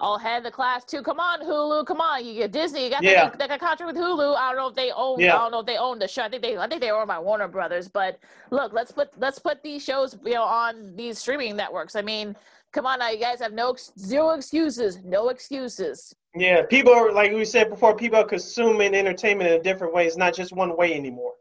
All head the class too. Come on, Hulu. Come on, you get Disney. You got yeah. that, that contract with Hulu. I don't know if they own. Yeah. I don't know if they own the show. I think they. I think they own by Warner Brothers. But look, let's put let's put these shows you know on these streaming networks. I mean, come on now, you guys have no zero excuses. No excuses. Yeah, people are like we said before. People are consuming entertainment in different ways, not just one way anymore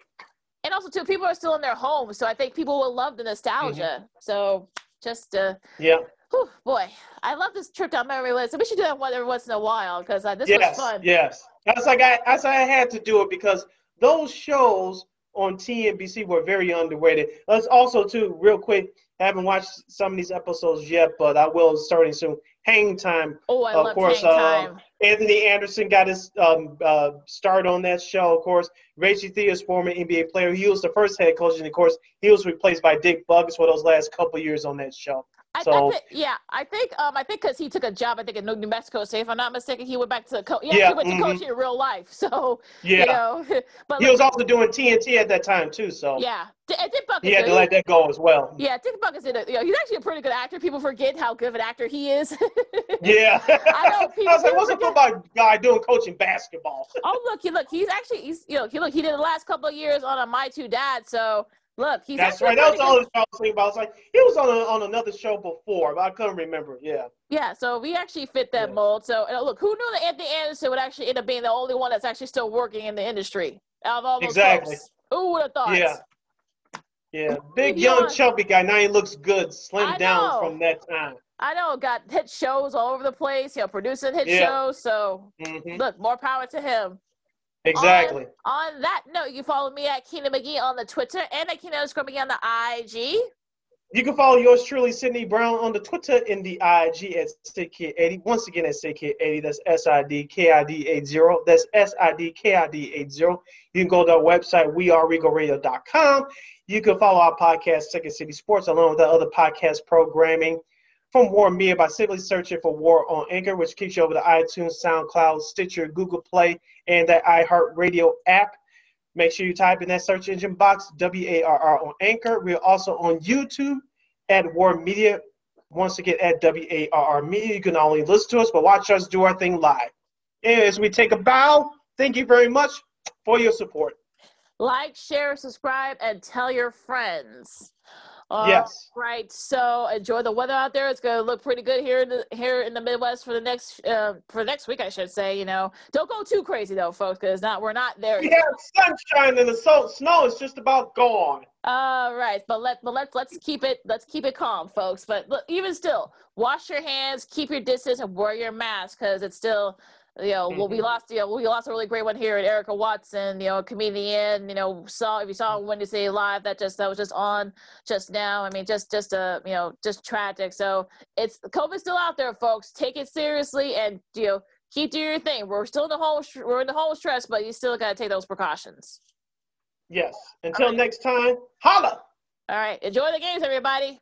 and also too, people are still in their homes, so I think people will love the nostalgia. Mm-hmm. So just uh, yeah. Whew, boy, I love this trip down memory lane. So we should do that one every once in a while because uh, this yes, was fun. Yes, that's like I, that's I had to do it because those shows on TNBC were very underrated. Let's also too, real quick, I haven't watched some of these episodes yet, but I will starting soon. Hang Time. Oh, I of love course, Hang uh, Time. Anthony Anderson got his um, uh, start on that show. Of course, Reggie Theus, former NBA player, he was the first head coach, and of course, he was replaced by Dick Butkus for those last couple years on that show. I, so, I think, yeah, I think um, I think because he took a job, I think in New Mexico State. If I'm not mistaken, he went back to co- yeah, he went mm-hmm. to coaching in real life. [laughs] So yeah, you know, [laughs] but he like, was also doing TNT at that time too. So yeah, D- Dick Butkus. He had to let that go as well. Yeah, Dick Butkus is in a, you know, he's actually a pretty good actor. People forget how good of an actor he is. [laughs] yeah, I know. People, I was like, what's a football guy doing coaching basketball? oh look, he look, he's actually he's you know he look he did the last couple of years on a My Two Dad. So Look, he's that's right. That was all I was thinking about. I was like, he was on a, on another show before, but I couldn't remember. Yeah. Yeah. So we actually fit that yeah. mold. So look, who knew that Anthony Anderson would actually end up being the only one that's actually still working in the industry out of all those exactly. Folks? Who would have thought? Yeah. Yeah, big young chubby guy. Now he looks good, slimmed down from that time. I know, got hit shows all over the place. You know, producing hit yeah. shows. So mm-hmm. look, more power to him. Exactly. On, on, that note, you follow me at Keenan McGee on the Twitter and at Keenan underscore McGee on the IG. You can follow yours truly, Sydney Brown, on the Twitter in the IG at SidKid80. Once again, at SidKid80. That's S I D K I D 80. That's S I D K I D 80. You can go to our website, weareregalradio.com. You can follow our podcast, Second City Sports, along with the other podcast programming from WARR Media by simply searching for WARR on Anchor, which kicks you over to iTunes, SoundCloud, Stitcher, Google Play, and that iHeartRadio app. Make sure you type in that search engine box W A R R on Anchor. We're also on YouTube at WARR Media. Once again, at W A R R Media. You can not only listen to us, but watch us do our thing live. And as we take a bow, thank you very much for your support. Like, share, subscribe, and tell your friends. Uh, yes. Right. So enjoy the weather out there. It's going to look pretty good here in the here in the Midwest for the next uh, for next week, I should say. You know, don't go too crazy though, folks, because not we're not there. We have sunshine and the so, snow is just about gone. All right, but let but let's let's keep it let's keep it calm, folks. But look, even still, wash your hands, keep your distance, and wear your mask because it's still you know, well, we mm-hmm. lost, you know, we lost a really great one here at Erica Watson, you know, comedian, you know, saw, if you saw Wednesday live, that just, that was just on just now. I mean, just, just, uh, you know, just tragic. So it's COVID's still out there, folks. Take it seriously and, you know, keep doing your thing. We're still in the home, we're in the home stress, but you still got to take those precautions. Yes. Until right. next time, holla. All right. Enjoy the games, everybody.